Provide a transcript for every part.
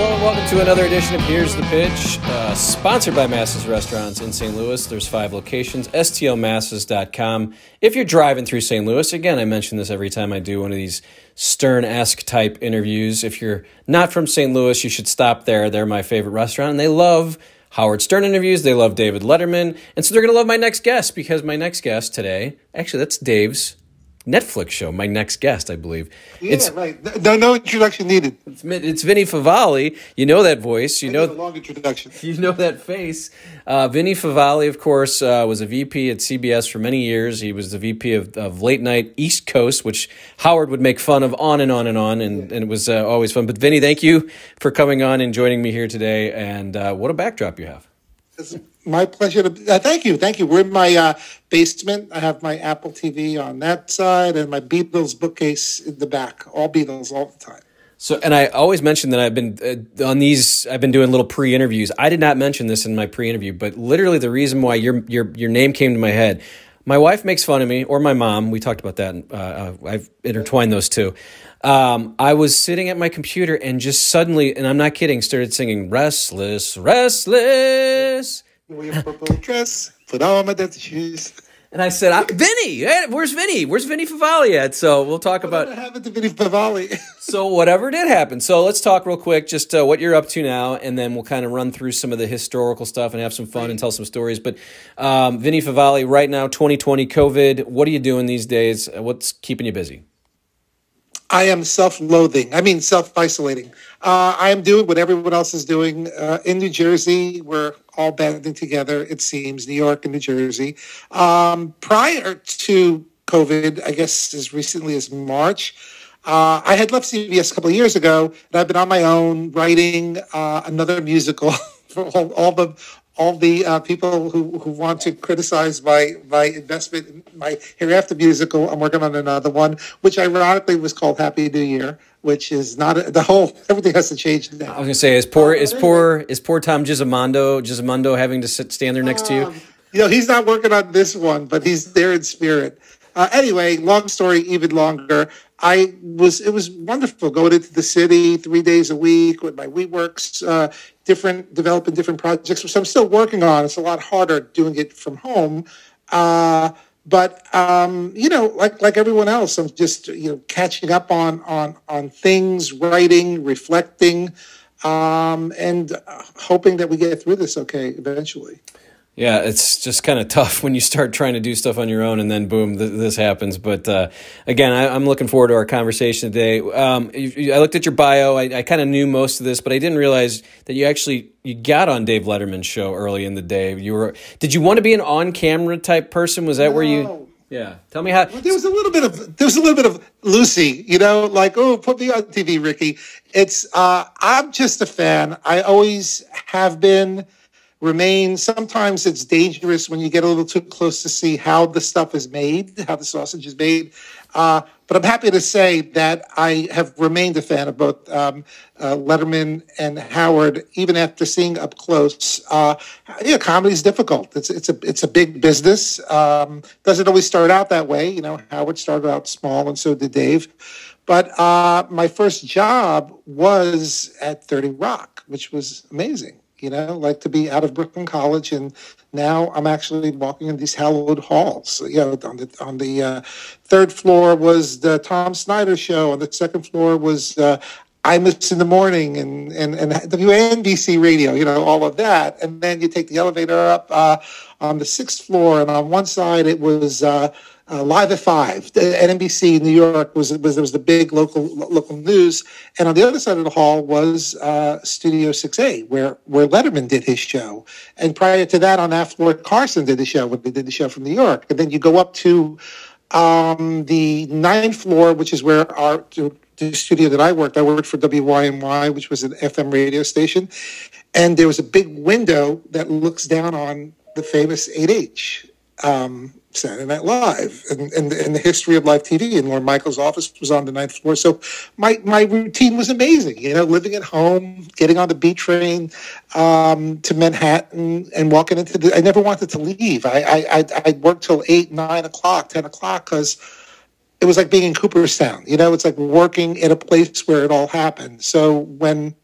Hello and welcome to another edition of Here's the Pitch, uh, sponsored by Masses Restaurants in St. Louis. There's five locations, stlmasses.com. If you're driving through St. Louis, again, I mention this every time I do one of these Stern-esque type interviews. If you're not from St. Louis, you should stop there. They're my favorite restaurant, and they love Howard Stern interviews. They love David Letterman, and so they're going to love my next guest because my next guest today, actually, that's Dave's Netflix show. My next guest, I believe. Yeah, it's, right. No, no introduction needed. It's, it's Vinny Favale. You know that voice. You I know a long introduction. You know that face. Uh, Vinny Favale, of course, uh, was a VP at CBS for many years. He was the VP of, of late night East Coast, which Howard would make fun of on and on and on, and, yeah. and it was uh, always fun. But Vinny, thank you for coming on and joining me here today. And uh, what a backdrop you have. My pleasure to uh, thank you, thank you. We're in my uh, basement. I have my Apple TV on that side and my Beatles bookcase in the back. All Beatles all the time. So, and I always mention that I've been uh, on these. I've been doing little pre-interviews. I did not mention this in my pre-interview, but literally the reason why your your your name came to my head. My wife makes fun of me, or my mom. We talked about that. Uh, uh I've intertwined those two. Um, I was sitting at my computer and just suddenly, and I'm not kidding, started singing "Restless, Restless." We wear purple dress, put on my dancing shoes. And I said, Vinny, where's Vinny? Where's Vinny Favale at? So we'll talk about. What happened to Vinny Favale? so whatever did happen. So let's talk real quick, just uh, what you're up to now, and then we'll kind of run through some of the historical stuff and have some fun and tell some stories. But um, Vinny Favale, right now, 2020 COVID. What are you doing these days? What's keeping you busy? I am self-loathing. I mean, self-isolating. Uh, I am doing what everyone else is doing uh, in New Jersey. We're all banding together. It seems New York and New Jersey. Um, prior to COVID, I guess as recently as March, uh, I had left CBS a couple of years ago, and I've been on my own writing uh, another musical for all, all the all the uh, people who, who want to criticize my my investment in my hereafter musical. I'm working on another one, which ironically was called Happy New Year, which is not a, the whole. Everything has to change now. I was gonna say, is poor is poor is poor Tom Gismondo Gismondo having to sit stand there next um, to you? Um, you know, he's not working on this one, but he's there in spirit. Uh, anyway, long story, even longer. I was it was wonderful going into the city three days a week with my WeWorks, uh, different developing different projects, which I'm still working on. It's a lot harder doing it from home. Uh, but um, you know, like like everyone else, I'm just you know catching up on on on things, writing, reflecting, um, and hoping that we get through this okay eventually. Yeah, it's just kind of tough when you start trying to do stuff on your own and then boom, th- this happens. But uh, again, I, am looking forward to our conversation today. Um, you, I looked at your bio. I, I kind of knew most of this, but I didn't realize that you actually you got on Dave Letterman's show early in the day. You were did you want to be an on camera type person? Was that no. where you? Yeah, tell me how. Well, there was a little bit of there was a little bit of Lucy, you know, like oh, put me on TV, Ricky. It's uh, I'm just a fan. I always have been remain. Sometimes it's dangerous when you get a little too close to see how the stuff is made, how the sausage is made. Uh, but I'm happy to say that I have remained a fan of both um, uh, Letterman and Howard, even after seeing up close. Uh, yeah, comedy is difficult. It's it's a it's a big business. Um, doesn't always start out that way. You know, Howard started out small, and so did Dave. But uh, my first job was at 30 Rock, which was amazing you know, like to be out of Brooklyn College, and now I'm actually walking in these hallowed halls. You know, on the on the uh, third floor was the Tom Snyder show, on the second floor was uh, Imus in the morning, and and and WNBC radio. You know, all of that, and then you take the elevator up uh, on the sixth floor, and on one side it was. Uh, uh, Live at Five, the NBC New York was was was the big local local news, and on the other side of the hall was uh, Studio Six A, where where Letterman did his show, and prior to that, on that floor, Carson did the show when they did the show from New York, and then you go up to um, the ninth floor, which is where our the studio that I worked. I worked for WYNY, which was an FM radio station, and there was a big window that looks down on the famous 8H. Um, Saturday Night Live and, and, and, the history of live TV. And Lorne Michaels' office was on the ninth floor. So my, my routine was amazing, you know, living at home, getting on the B train um, to Manhattan and walking into the, I never wanted to leave. I, I, I, I worked till eight, nine o'clock, 10 o'clock because it was like being in Cooperstown, you know, it's like working in a place where it all happened. So when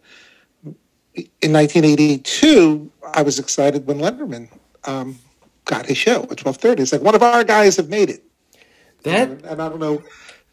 in 1982, I was excited when Letterman um, got his show at 12:30. It's like one of our guys have made it. That and, and I don't know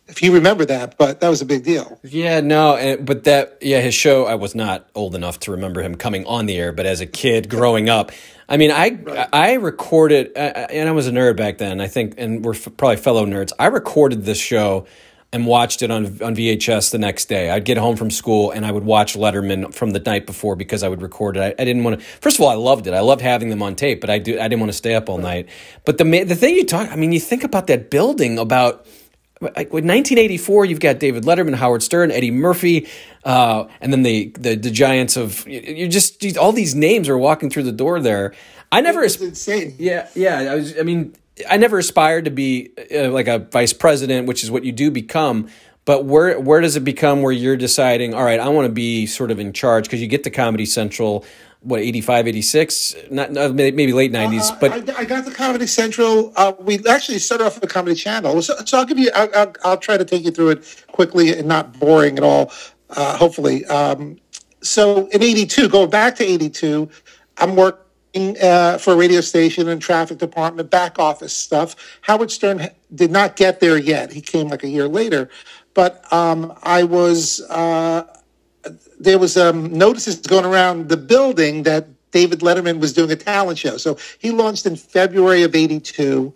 if you remember that, but that was a big deal. Yeah, no, and, but that yeah, his show. I was not old enough to remember him coming on the air, but as a kid growing up, I mean, I right. I recorded, and I was a nerd back then. I think, and we're probably fellow nerds. I recorded this show and watched it on on VHS the next day. I'd get home from school and I would watch Letterman from the night before because I would record it. I, I didn't want to. First of all, I loved it. I loved having them on tape, but I do I didn't want to stay up all night. But the the thing you talk, I mean, you think about that building about. Like 1984, you've got David Letterman, Howard Stern, Eddie Murphy, uh, and then the, the the giants of you just all these names are walking through the door there. I never. It's insane. Yeah, yeah. I was. I mean, I never aspired to be uh, like a vice president, which is what you do become. But where where does it become where you're deciding, all right, I want to be sort of in charge because you get to Comedy Central, what 85, 86, not, maybe late 90s. Uh, but I, I, got the Comedy Central. Uh, we actually started off with the Comedy Channel, so, so I'll give you. I'll, I'll, I'll, try to take you through it quickly and not boring at all. Uh, hopefully, um, so in '82, going back to '82, I'm working uh, for radio station and traffic department, back office stuff. Howard Stern did not get there yet. He came like a year later. But um, I was, uh, there was um, notices going around the building that David Letterman was doing a talent show. So he launched in February of 82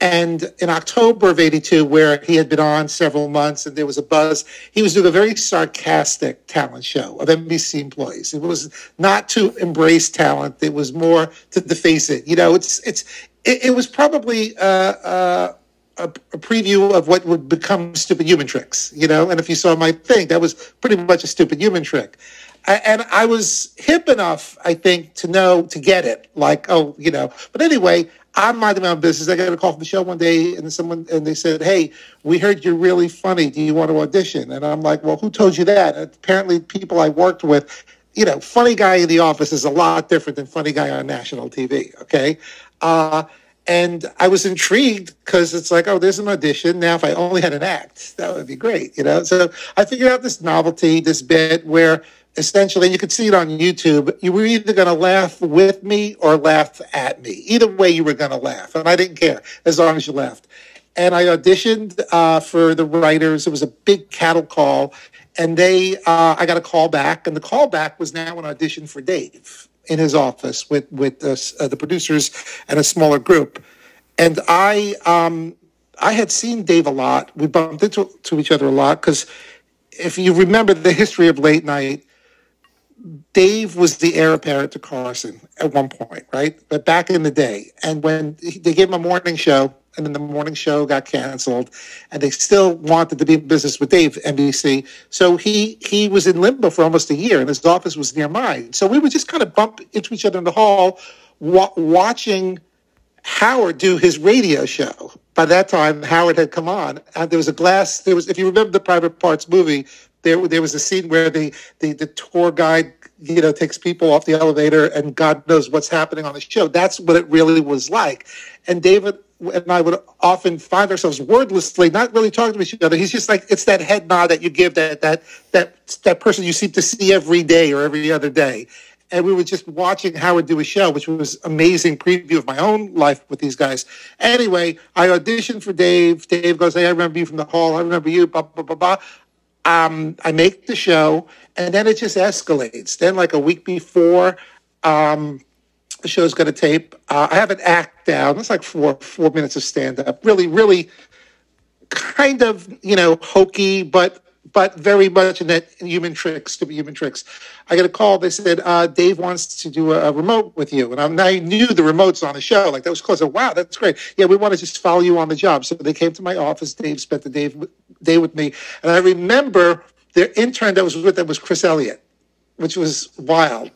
and in October of 82, where he had been on several months and there was a buzz, he was doing a very sarcastic talent show of NBC employees. It was not to embrace talent. It was more to deface it. You know, it's, it's, it, it was probably, uh, uh, a, a, preview of what would become stupid human tricks, you know. And if you saw my thing, that was pretty much a stupid human trick. And I was hip enough, I think, to know to get it. Like, oh, you know. But anyway, I'm minding my own business. I got a call from the show one day, and someone and they said, "Hey, we heard you're really funny. Do you want to audition?" And I'm like, "Well, who told you that?" And apparently, people I worked with, you know, funny guy in the office is a lot different than funny guy on national TV. Okay, uh, and I was intrigued because it's like, oh, there's an audition. Now, if I only had an act, that would be great, you know. So I figured out this novelty, this bit where essentially, you could see it on YouTube. You were either going to laugh with me or laugh at me. Either way, you were going to laugh, and I didn't care as long as you laughed. And I auditioned uh, for the writers. It was a big cattle call, and they uh, I got a call back, and the call back was now an audition for Dave in his office with with uh, the producers and a smaller group. And I um, I had seen Dave a lot. We bumped into to each other a lot because if you remember the history of late night, Dave was the heir apparent to Carson at one point, right? But back in the day, and when they gave him a morning show, and then the morning show got canceled, and they still wanted to be in business with Dave, NBC. So he he was in limbo for almost a year, and his office was near mine. So we would just kind of bump into each other in the hall, wa- watching Howard do his radio show. By that time, Howard had come on, and there was a glass. There was, if you remember the Private Parts movie, there there was a scene where the, the the tour guide you know takes people off the elevator and God knows what's happening on the show. That's what it really was like. And David and I would often find ourselves wordlessly not really talking to each other. He's just like it's that head nod that you give that that that that person you seem to see every day or every other day. And we were just watching Howard do a show, which was amazing preview of my own life with these guys. Anyway, I auditioned for Dave. Dave goes, "Hey, I remember you from the hall. I remember you." Blah blah blah blah. Um, I make the show, and then it just escalates. Then, like a week before um, the show's going to tape, uh, I have an act down. It's like four four minutes of stand up. Really, really, kind of you know hokey, but but very much in that human tricks to be human tricks. I got a call. They said uh, Dave wants to do a, a remote with you, and, and, i knew the remotes on the show. Like that was close. wow, that's great. Yeah, we want to just follow you on the job. So they came to my office. Dave spent the day day with me, and I remember their intern that was with them was Chris Elliott, which was wild.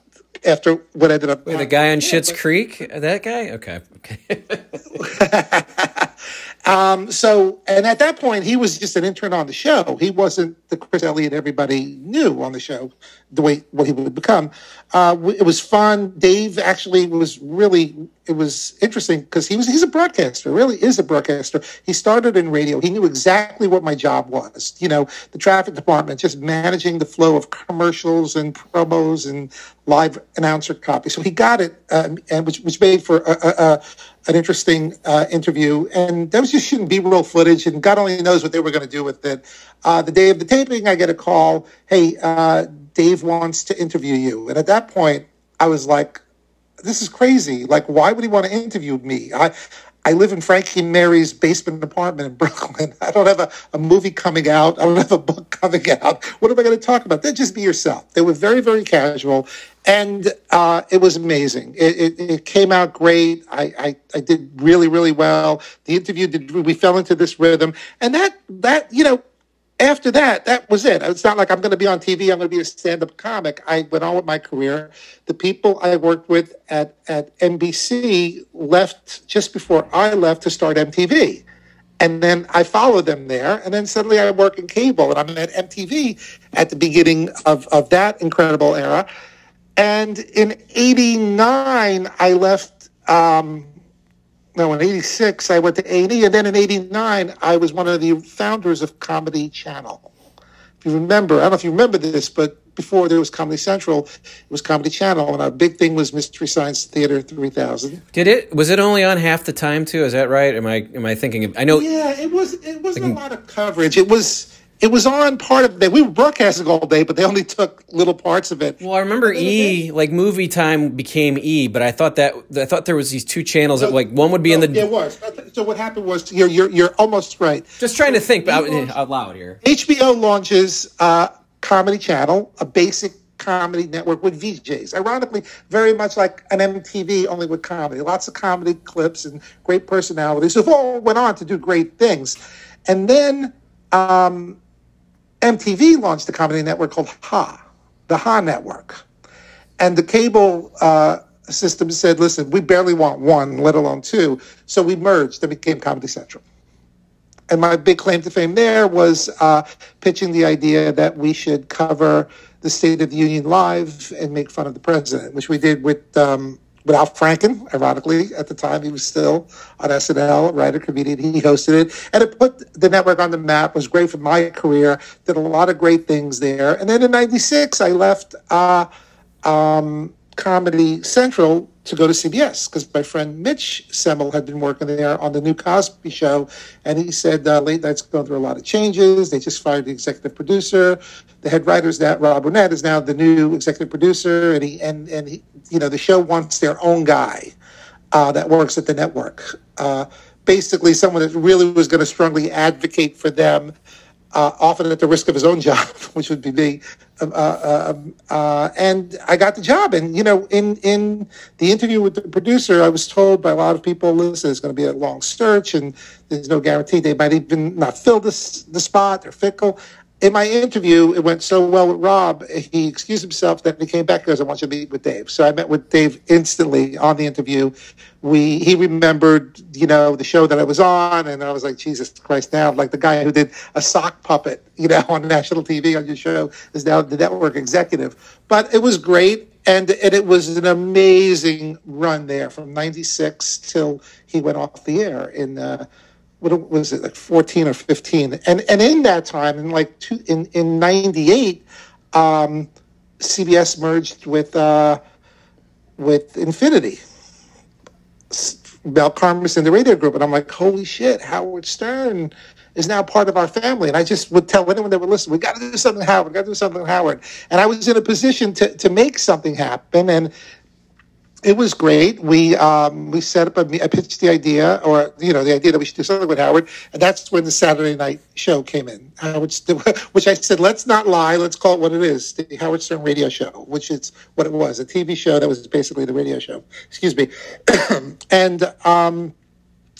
After what ended up, Wait, the guy on yeah, Schitt's Creek, that guy. Okay, okay. Um, so, and at that point, he was just an intern on the show. He wasn't the Chris Elliott everybody knew on the show, the way what he would become. Uh, it was fun. Dave actually was really, it was interesting because he was, he's a broadcaster, really is a broadcaster. He started in radio. He knew exactly what my job was. You know, the traffic department, just managing the flow of commercials and promos and live announcer copy. So he got it, uh, and which, which made for a, a, a an interesting uh, interview. And that was just shooting B-roll footage, and God only knows what they were going to do with it. Uh, the day of the taping, I get a call. Hey, uh, Dave wants to interview you. And at that point, I was like, this is crazy. Like, why would he want to interview me? I, I live in Frankie Mary's basement apartment in Brooklyn. I don't have a, a movie coming out. I don't have a book coming out. What am I going to talk about? Then just be yourself. They were very, very casual. And uh, it was amazing. It, it, it came out great. I, I, I, did really, really well. The interview did, we fell into this rhythm. And that, that, you know, after that, that was it. It's not like I'm going to be on TV. I'm going to be a stand-up comic. I went on with my career. The people I worked with at, at NBC left just before I left to start MTV. And then I followed them there. And then suddenly I work in cable and I'm at MTV at the beginning of, of that incredible era. And in 89, I left um, no, in 86, I went to A&E, and then in 89, I was one of the founders of Comedy Channel. If you remember, I don't know if you remember this, but before there was Comedy Central, it was Comedy Channel, and our big thing was Mystery Science Theater 3000. Did it? Was it only on half the time too? Is that right? Am I am I thinking? Of, I know. Yeah, it was. It wasn't a lot of coverage. It was it was on part of that. We were broadcasting all day, but they only took little parts of it. Well, I remember E, like movie time became E, but I thought that I thought there was these two channels that like one would be no, in the. It was. So what happened was you're you're you're almost right. Just trying to think out, out loud here. HBO launches uh, Comedy Channel, a basic comedy network with VJs. Ironically, very much like an MTV, only with comedy. Lots of comedy clips and great personalities who all went on to do great things. And then um, MTV launched a comedy network called Ha, the Ha Network. And the cable uh, system said, listen, we barely want one, let alone two. So we merged and became Comedy Central. And my big claim to fame there was uh, pitching the idea that we should cover the State of the Union live and make fun of the president, which we did with um, with Al Franken, ironically, at the time he was still on SNL, writer, comedian. He hosted it. And it put the network on the map, was great for my career, did a lot of great things there. And then in 96, I left uh, um, Comedy Central to go to CBS because my friend Mitch Semel had been working there on the new Cosby Show, and he said uh, late night's going through a lot of changes. They just fired the executive producer. The head writer that Rob Burnett is now the new executive producer, and he and and he, you know the show wants their own guy uh, that works at the network. Uh, basically, someone that really was going to strongly advocate for them uh, often at the risk of his own job, which would be me. Uh, uh, um, uh, and I got the job. And you know, in in the interview with the producer, I was told by a lot of people, "Listen, it's going to be a long search, and there's no guarantee they might even not fill this the spot. They're fickle." In my interview, it went so well with Rob. He excused himself. Then he came back because I want you to meet with Dave. So I met with Dave instantly on the interview. We he remembered, you know, the show that I was on, and I was like, Jesus Christ! Now, like the guy who did a sock puppet, you know, on national TV on your show is now the network executive. But it was great, and and it was an amazing run there from '96 till he went off the air in. Uh, what was it like 14 or 15 and and in that time in like two, in in 98 um, cbs merged with uh, with infinity. Mel Karmazin in the radio group and i'm like holy shit howard stern is now part of our family. And i just would tell anyone that would listen we got to do something howard we got to do something howard. And i was in a position to, to make something happen and it was great. We um, we set up a I pitched the idea, or you know, the idea that we should do something with Howard, and that's when the Saturday night show came in. Howard, which I said, let's not lie, let's call it what it is: the Howard Stern Radio Show, which is what it was—a TV show that was basically the radio show. Excuse me, and um,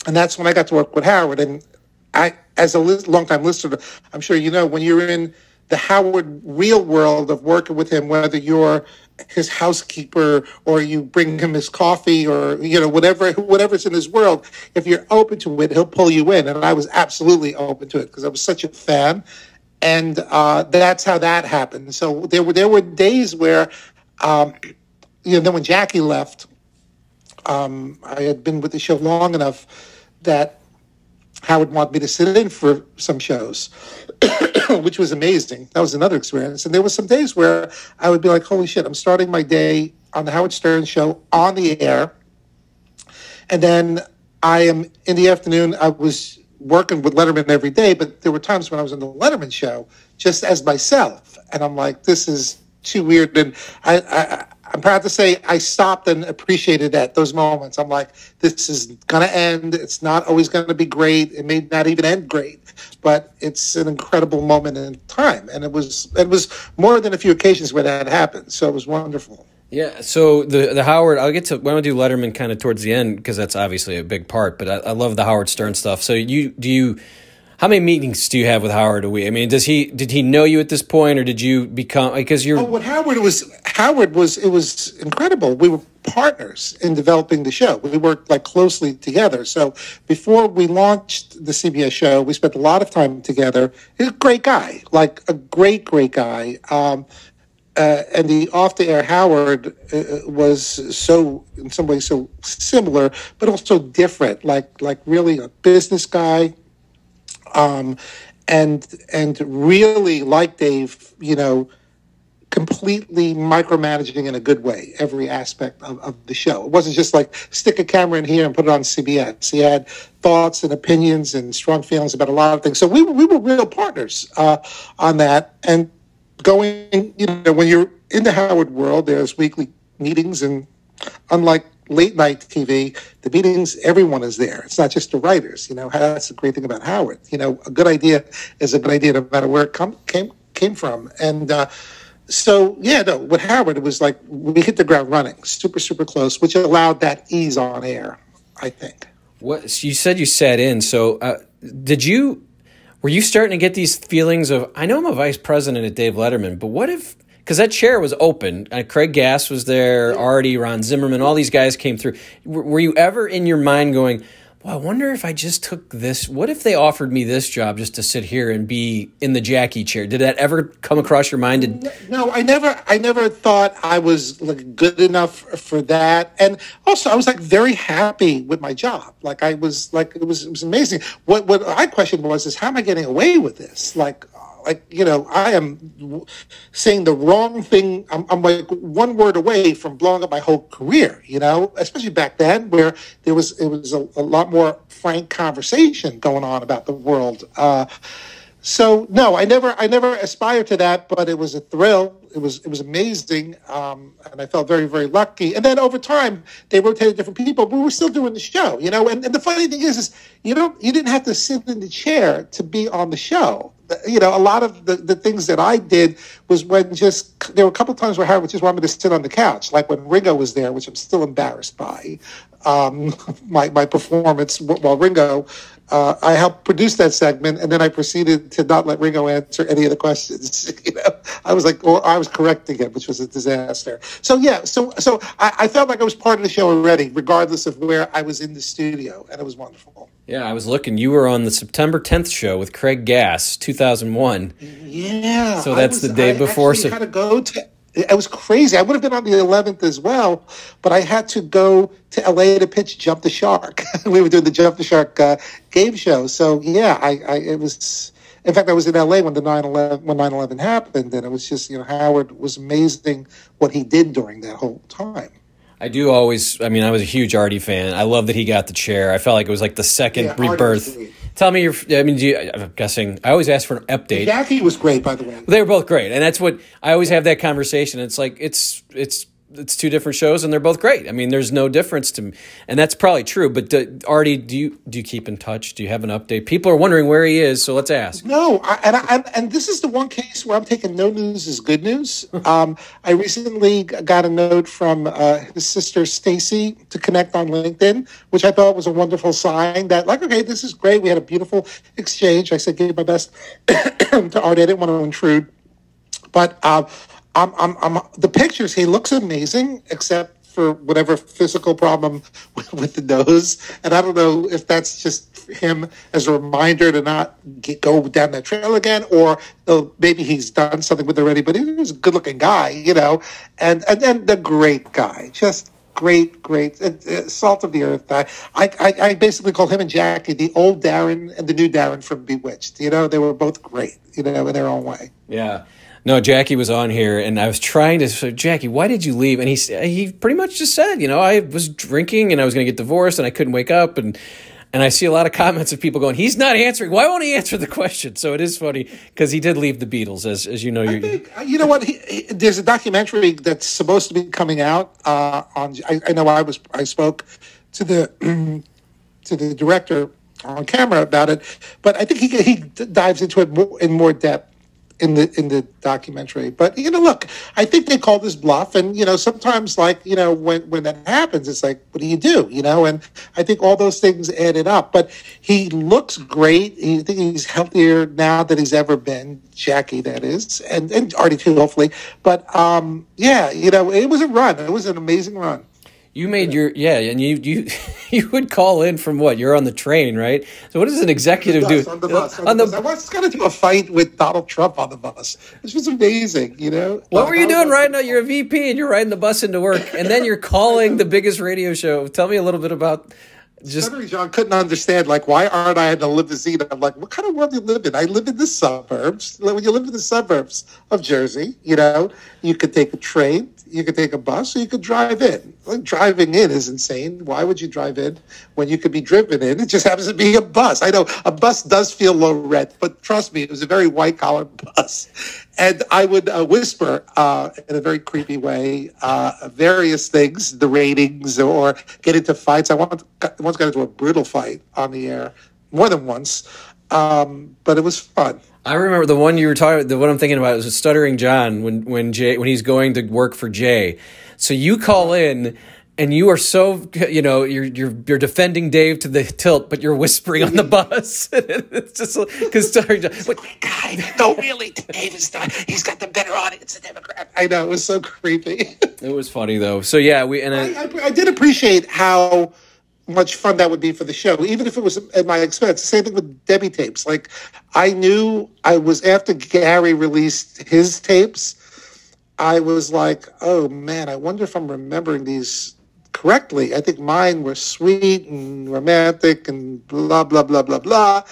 and that's when I got to work with Howard. And I, as a li- longtime listener, I'm sure you know when you're in the Howard real world of working with him, whether you're his housekeeper or you bring him his coffee or you know whatever whatever's in his world if you're open to it he'll pull you in. And i was absolutely open to it because i was such a fan. And uh, that's how that happened. So there were there were days where um, you know then when jackie left um, i had been with the show long enough that howard wanted me to sit in for some shows which was amazing. That was another experience. And there were some days where I would be like, holy shit, I'm starting my day on the Howard Stern show on the air. And then I am in the afternoon, I was working with Letterman every day, but there were times when I was on the Letterman show just as myself. And I'm like, this is too weird. And I, I I'm proud to say I stopped and appreciated that those moments. I'm like, this is going to end. It's not always going to be great. It may not even end great, but it's an incredible moment in time. And it was it was more than a few occasions where that happened. So it was wonderful. Yeah. So the the Howard, I'll get to. I want to do Letterman kind of towards the end because that's obviously a big part. But I, I love the Howard Stern stuff. So you do you how many meetings do you have with Howard a week? I mean, does he did he know you at this point, or did you become because you're? Oh, what Howard was Howard was it was incredible. We were partners in developing the show. We worked like closely together. So before we launched the CBS show, we spent a lot of time together. He's a great guy, like a great great guy. Um, uh, and the off the air Howard uh, was so in some ways so similar, but also different. Like like really a business guy um, and and really like Dave, you know, completely micromanaging in a good way every aspect of, of the show. It wasn't just like stick a camera in here and put it on CBS. He had thoughts and opinions and strong feelings about a lot of things. So we we were real partners uh, on that. And going, you know, when you're in the Howard world, there's weekly meetings, and unlike late night TV, the meetings, everyone is there. It's not just the writers. You know, that's the great thing about Howard. You know, a good idea is a good idea no matter where it come, came came from. And uh, so, yeah, no, with Howard, it was like we hit the ground running, super, super close, which allowed that ease on air, I think. What you said you sat in. So, uh, did you? Were you starting to get these feelings of? I know I'm a vice president at Dave Letterman, but what if because that chair was open. Uh, Craig Gass was there, Artie, Ron Zimmerman, all these guys came through. W- were you ever in your mind going, well, I wonder if I just took this. What if they offered me this job just to sit here and be in the Jackie chair? Did that ever come across your mind? Did... No, I never. I never thought I was like good enough for that. And also, I was like very happy with my job. Like I was like it was it was amazing. What what I questioned was is how am I getting away with this? Like like you know i am saying the wrong thing. I'm, I'm, like one word away from blowing up my whole career you know especially back then where there was it was a, a lot more frank conversation going on about the world. Uh, so no i never i never aspired to that but it was a thrill. It was it was amazing um, and i felt very very lucky. And then over time they rotated different people but we were still doing the show you know and, and the funny thing is is you know you didn't have to sit in the chair to be on the show you know, a lot of the, the things that I did was when just there were a couple times where Howard just wanted me to sit on the couch, like when Ringo was there, which I'm still embarrassed by um, my my performance while Ringo uh, I helped produce that segment, and then I proceeded to not let Ringo answer any of the questions. you know, I was like, or I was correcting it, which was a disaster. So yeah, so so I, I, felt like I was part of the show already, regardless of where I was in the studio, and it was wonderful. Yeah, I was looking. You were on the September 10th show with Craig Gass, 2001. Yeah, so that's was, the day I before. So had to go to it was crazy. I would have been on the 11th as well, but I had to go to LA to pitch Jump the Shark. we were doing the Jump the Shark uh, game show. So yeah, I, I, it was. In fact, I was in LA when the 9/11 when 9/11 happened, and it was just you know Howard was amazing what he did during that whole time. I do always. I mean, I was a huge Artie fan. I love that he got the chair. I felt like it was like the second yeah, rebirth. Tell me your. I mean, you, I'm guessing. I always ask for an update. Jackie was great, by the way. They were both great, and that's what I always have that conversation. It's like it's it's it's two different shows and they're both great. I mean, there's no difference to me, and that's probably true. But do, Artie, do you do you keep in touch? Do you have an update? People are wondering where he is, so let's ask. No, I, and I, and this is the one case where I'm taking no news is good news. um, I recently got a note from uh, his sister Stacy to connect on LinkedIn, which I thought was a wonderful sign that like, okay, this is great. We had a beautiful exchange. I said, give my best to Artie. I didn't want to intrude But um, I'm, I'm, I'm, the pictures, he looks amazing, except for whatever physical problem with, the nose. And I don't know if that's just him as a reminder to not get, go down that trail again, or uh, maybe he's done something with it already. But he's a good-looking guy, you know, and and then the great guy, just great, great, uh, uh, salt of the earth guy. I, I, I basically call him and Jackie the old Darren and the new Darren from Bewitched. You know, they were both great, you know, in their own way. Yeah. No, Jackie was on here, and I was trying to say, Jackie, why did you leave? And he he pretty much just said, you know, I was drinking and I was going to get divorced, and I couldn't wake up, and and I see a lot of comments of people going, he's not answering. Why won't he answer the question? So it is funny because he did leave the Beatles, as as you know. You think, you know what? He, he, there's a documentary that's supposed to be coming out uh, on. I, I know I was I spoke to the to the director on camera about it, but I think he he dives into it more, in more depth in the in the documentary. But you know, look, I think they call this bluff, and you know, sometimes like you know when when that happens, it's like, what do you do? You know, and I think all those things added up. But he looks great. He, I think he's healthier now than he's ever been. Jackie, that is, and and Artie too, hopefully. But um, yeah, you know, it was a run. It was an amazing run. You made your yeah, and you you you would call in from what? You're on the train, right? So what does an executive do? On the bus. On, on the, bus. I was going to do a fight with Donald Trump on the bus. This was amazing, you know. What uh, were you doing riding? Out, you're a VP and you're riding the bus into work, and then you're calling the biggest radio show. Tell me a little bit about just John couldn't understand like why aren't I in the limousine? I'm like, what kind of world do you live in? I live in the suburbs. When you live in the suburbs of Jersey, you know, you could take a train, you could take a bus, or you could drive in. Like driving in is insane. Why would you drive in when you could be driven in? It just happens to be a bus. I know a bus does feel low rent, but trust me, it was a very white collar bus. And I would uh, whisper uh, in a very creepy way uh, various things, the ratings, or get into fights. I once, got into a brutal fight on the air, more than once, um, but it was fun. I remember the one you were talking. The one I'm thinking about is Stuttering John when when Jay when he's going to work for Jay. So you call in and you are so you know you're you're you're defending Dave to the tilt, but you're whispering on the bus. it's just because Stuttering John, but guy, no, really, Dave is not. He's got the better audience, a Democrat. I know it was so creepy. it was funny though. So yeah, we and I, I, I did appreciate how much fun that would be for the show, even if it was at my expense. Same thing with Debbie tapes. Like I knew I was after Gary released his tapes. I was like, oh man, I wonder if I'm remembering these correctly. I think mine were sweet and romantic and blah blah blah blah blah.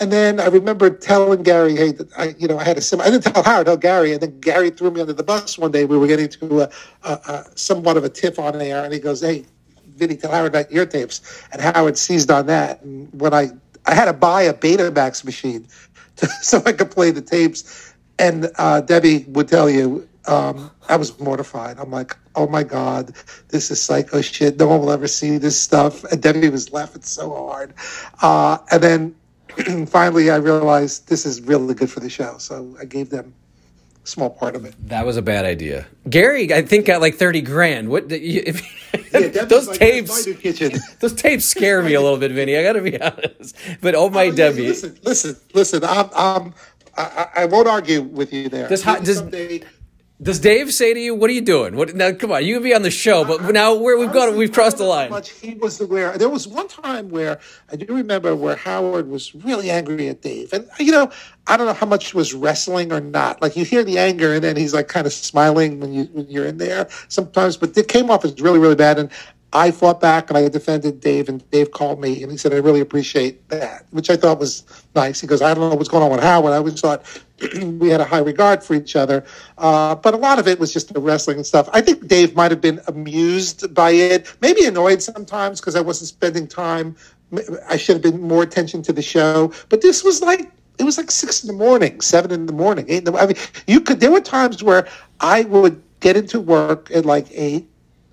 And then I remember telling Gary, "Hey, I, you know, I had a sim. I didn't tell Howard, tell Gary." And then Gary threw me under the bus one day. We were getting to a, a, a somewhat of a tiff on air, and he goes, "Hey, Vinny, tell Howard about ear tapes. And Howard seized on that. And when I, I had to buy a Betamax machine to, so I could play the tapes. And uh, Debbie would tell you, um, I was mortified. I'm like, oh my God, this is psycho shit. No one will ever see this stuff. And Debbie was laughing so hard. Uh, and then finally, I realized this is really good for the show. So I gave them small part of it. That was a bad idea. Gary, I think got like thirty grand. What? If, yeah, those like, tapes? those tapes scare me a little bit, Vinny. I got to be honest. But oh my, oh, Debbie. Listen, listen, listen. I'm, I'm, I, I won't argue with you there. Does, does, someday, does Dave say to you, "What are you doing?" What now? Come on, you can be on the show, but now where we've got we've crossed the line. Much he was aware. There was one time where I do remember where Howard was really angry at Dave, and you know, I don't know how much was wrestling or not. Like you hear the anger, and then he's like kind of smiling when you when you're in there sometimes, but it came off as really really bad. And I fought back and I defended Dave, and Dave called me and he said, I really appreciate that, which I thought was nice. He goes, I don't know what's going on with Howard. I always thought we had a high regard for each other. Uh, but a lot of it was just the wrestling and stuff. I think Dave might have been amused by it, maybe annoyed sometimes because I wasn't spending time. I should have been more attention to the show. But this was like, it was like six in the morning, seven in the morning, eight in the I mean, you could, there were times where I would get into work at like eight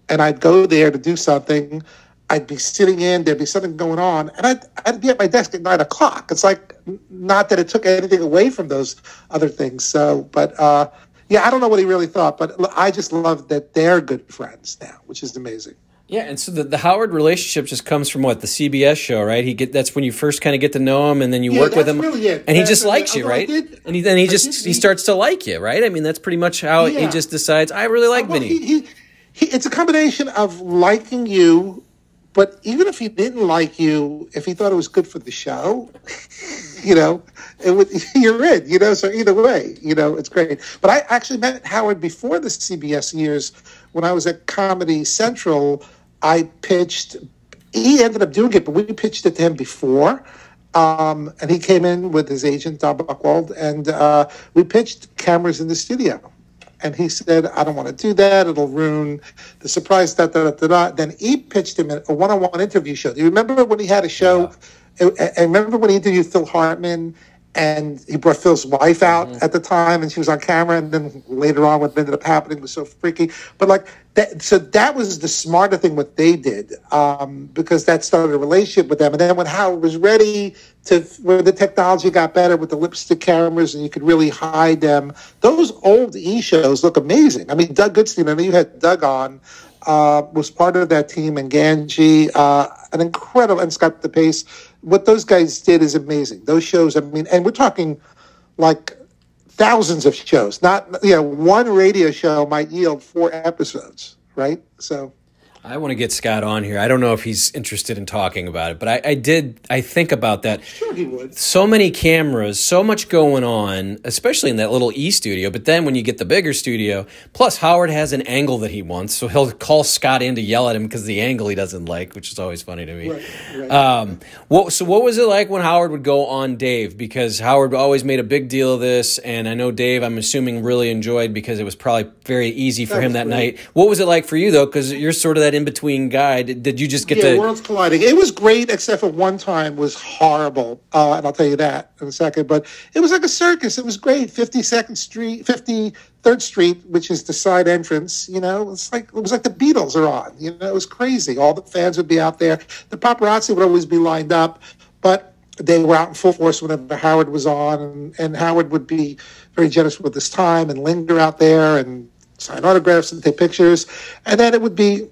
and I'd go there to do something. I'd be sitting in, there'd be something going on, and I'd, I'd be at my desk at nine o'clock. It's like, not that it took anything away from those other things. So, but uh, yeah, I don't know what he really thought, but I just love that they're good friends now, which is amazing. Yeah, and so the, the Howard relationship just comes from what the CBS show, right? He get that's when you first kind of get to know him, and then you Yeah, work with him, really and he just likes you, right? did- and he, then he just he starts to like you, right? I mean, that's pretty much how he just decides. I really like Well, Vinny. he, he, he, it's a combination of liking you, but even if he didn't like you, if he thought it was good for the show, you know, it would, you're in, you know. So either way, you know, it's great. But I actually met Howard before the CBS years when I was at Comedy Central. I pitched. He ended up doing it, but we pitched it to him before. Um, and he came in with his agent, Don Buchwald, and uh, we pitched cameras in the studio. And he said, I don't want to do that. It'll ruin the surprise. Da, da, da, da, da. Then he pitched him a one on one interview show. Do you remember when he had a show? And and remember when he interviewed Phil Hartman and he brought Phil's wife out at the time and she was on camera. And then later on, what ended up happening was so freaky. But like, that, so that was the smarter thing what they did um, because that started a relationship with them. And then when Howard was ready to, when the technology got better with the lipstick cameras and you could really hide them, those old E shows look amazing. I mean, Doug Goodstein, I know you had Doug on, uh, was part of that team, and Ganji, uh, an incredible, and Scott DePace. What those guys did is amazing. Those shows, I mean, and we're talking like thousands of shows. Not you know, one radio show might yield four episodes, right? So I want to get Scott on here. I don't know if he's interested in talking about it, but I, I did. I think about that. sure he would. so many cameras, so much going on, especially in that little E studio. But then when you get the bigger studio, plus Howard has an angle that he wants, so he'll call Scott in to yell at him because the angle he doesn't like, which is always funny to me. Right, right. Um, what, so what was it like when Howard would go on Dave? Because Howard always made a big deal of this, and I know Dave, I'm assuming, really enjoyed because it was probably very easy for That him that great. night. What was it like for you though? Because you're sort of that in between guy. Did, did you just get yeah, to? worlds colliding. It was great, except for one time was horrible, uh, and I'll tell you that in a second. But it was like a circus. It was great. Fifty Second Street, Fifty Third Street, which is the side entrance. You know, it's like it was like the Beatles are on. You know, it was crazy. All the fans would be out there. The paparazzi would always be lined up, but they were out in full force whenever Howard was on, and, and Howard would be very generous with his time and linger out there and sign autographs and take pictures, and then it would be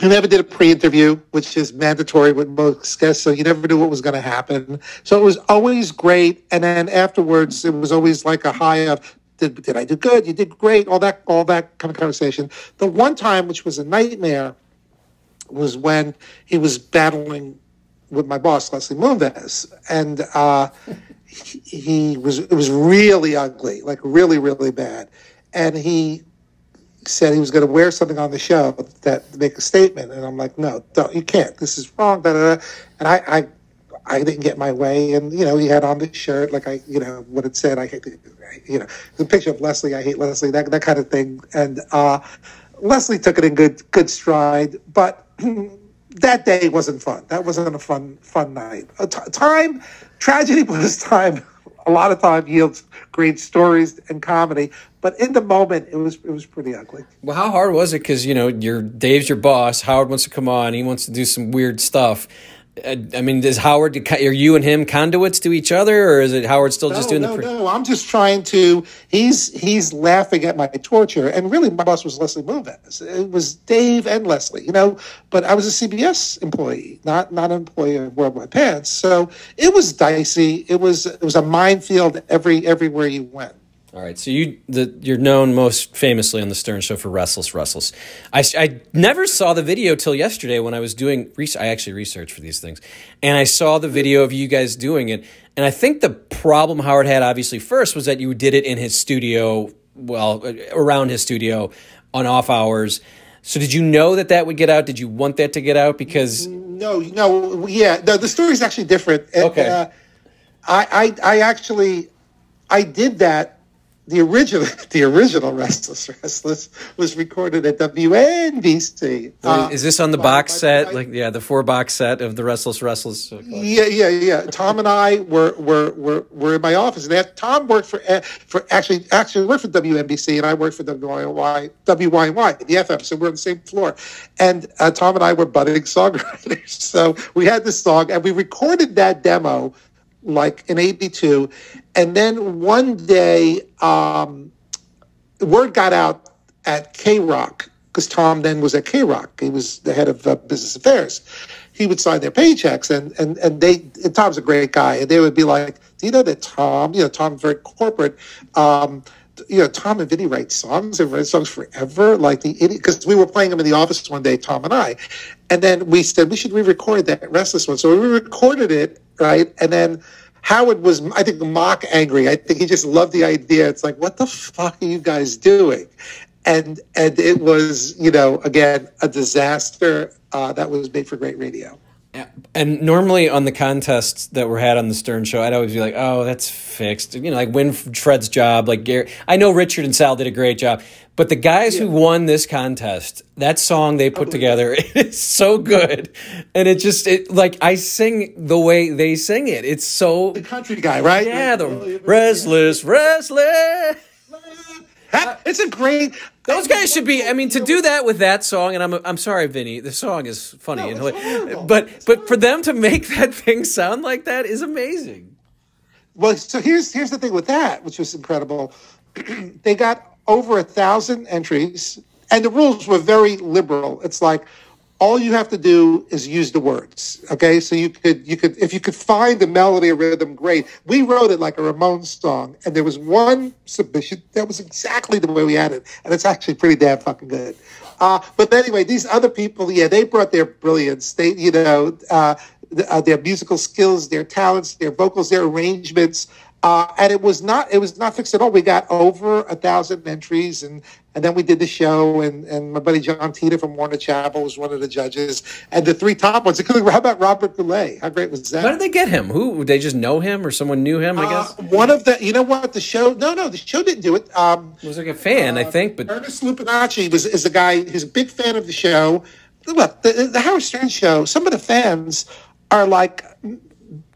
he never did a pre-interview, which is mandatory with most guests, so you never knew what was going to happen. So it was always great, and then afterwards, it was always like a high of, did, did I do good? You did great. All that, all that kind of conversation. The one time, which was a nightmare, was when he was battling with my boss, Leslie Moonves, and uh, he, he was. It was really ugly, like really, really bad, and he said he was going to wear something on the show that make a statement, and I'm like, no, don't, you can't. This is wrong. Da, da, da. And I, I, I didn't get my way, and you know, he had on the shirt like I, you know, what it said. I hate, you know, the picture of Leslie. I hate Leslie. That that kind of thing. And uh, Leslie took it in good good stride, but. That day wasn't fun. That wasn't a fun fun night. A t- time, tragedy was time. A lot of time yields great stories and comedy, but in the moment, it was it was pretty ugly. Well, how hard was it? Because you know, your Dave's your boss. Howard wants to come on. He wants to do some weird stuff. I mean, does Howard? Are you and him conduits to each other, or is it Howard still just doing no, the? Pre- no, I'm just trying to. He's he's laughing at my torture, and really, my boss was Leslie Moonves. It was Dave and Leslie, you know. But I was a CBS employee, not not an employee of Worldwide Pants. So it was dicey. It was it was a minefield every everywhere you went. All right, so you the, you're known most famously on the Stern Show for Restless Restless. I, I never saw the video till yesterday when I was doing research. I actually researched for these things, and I saw the video of you guys doing it. And I think the problem Howard had, obviously, first was that you did it in his studio, well, around his studio on off hours. So did you know that that would get out? Did you want that to get out? Because No, no, yeah, no, the is actually different. And, Okay. uh, I, I, I actually, I did that. The original, the original Restless Restless was recorded at WNBC. Uh, is this on the box by- set? by- like, yeah, the four box set of the Restless Restless. Yeah, yeah, yeah. Tom and I were were were, were in my office, and Tom worked for uh, for actually actually worked for WNBC, and I worked for WYY WYY the FM. So we're on the same floor, and uh, Tom and I were budding songwriters. So we had this song, and we recorded that demo like in '82, and then one day, um, word got out at K Rock because Tom then was at K Rock. He was the head of uh, business affairs. He would sign their paychecks, and and and they. And Tom's a great guy, and they would be like, "Do you know that Tom? You know, Tom's very corporate." Um, you know, Tom and Vinny write songs and write songs forever, like the idiot. Because we were playing them in the office one day, Tom and I, and then we said we should re-record that Restless one. So we recorded it, right, and then Howard was, I think, mock angry. I think he just loved the idea. It's like, what the fuck are you guys doing? And and it was, you know, again, a disaster uh, that was made for great radio. And normally on the contests that were had on the Stern Show, I'd always be like, "Oh, that's fixed." You know, like Winfred's job. Like Gary, I know Richard and Sal did a great job, but the guys yeah. who won this contest, that song they put oh, together, it is so good, and it just it like I sing the way they sing it. It's so the country guy, right? Yeah, the oh, restless, restless. It's a great. Those guys should be. I mean, to do that with that song, and I'm I'm sorry, Vinny. The song is funny, no, and, but it's but for them to make that thing sound like that is amazing. Well, so here's here's the thing with that, which was incredible. they got over a thousand entries, and the rules were very liberal. It's like all you have to do is use the words. Okay, so you could you could if you could find the melody or rhythm, great. We wrote it like a Ramones song, and there was one submission that was exactly the way we had it, and it's actually pretty damn fucking good. Uh, but anyway, these other people, yeah, they brought their brilliance. They, you know, uh, uh, their musical skills, their talents, their vocals, their arrangements. Uh, and it was not it was not fixed at all. We got over a thousand entries, and and then we did the show, and, and my buddy John Tita from Warner Chappell was one of the judges, and the three top ones, including how about Robert Goulet? How great was that? How did they get him? Who they just know him, or someone knew him? I guess uh, one of the you know what the show no no the show didn't do it. Um, was like a fan, uh, I think, but Ernest Lupinacci was is a guy who's a big fan of the show. Look, the, the Howard Stern show. Some of the fans are like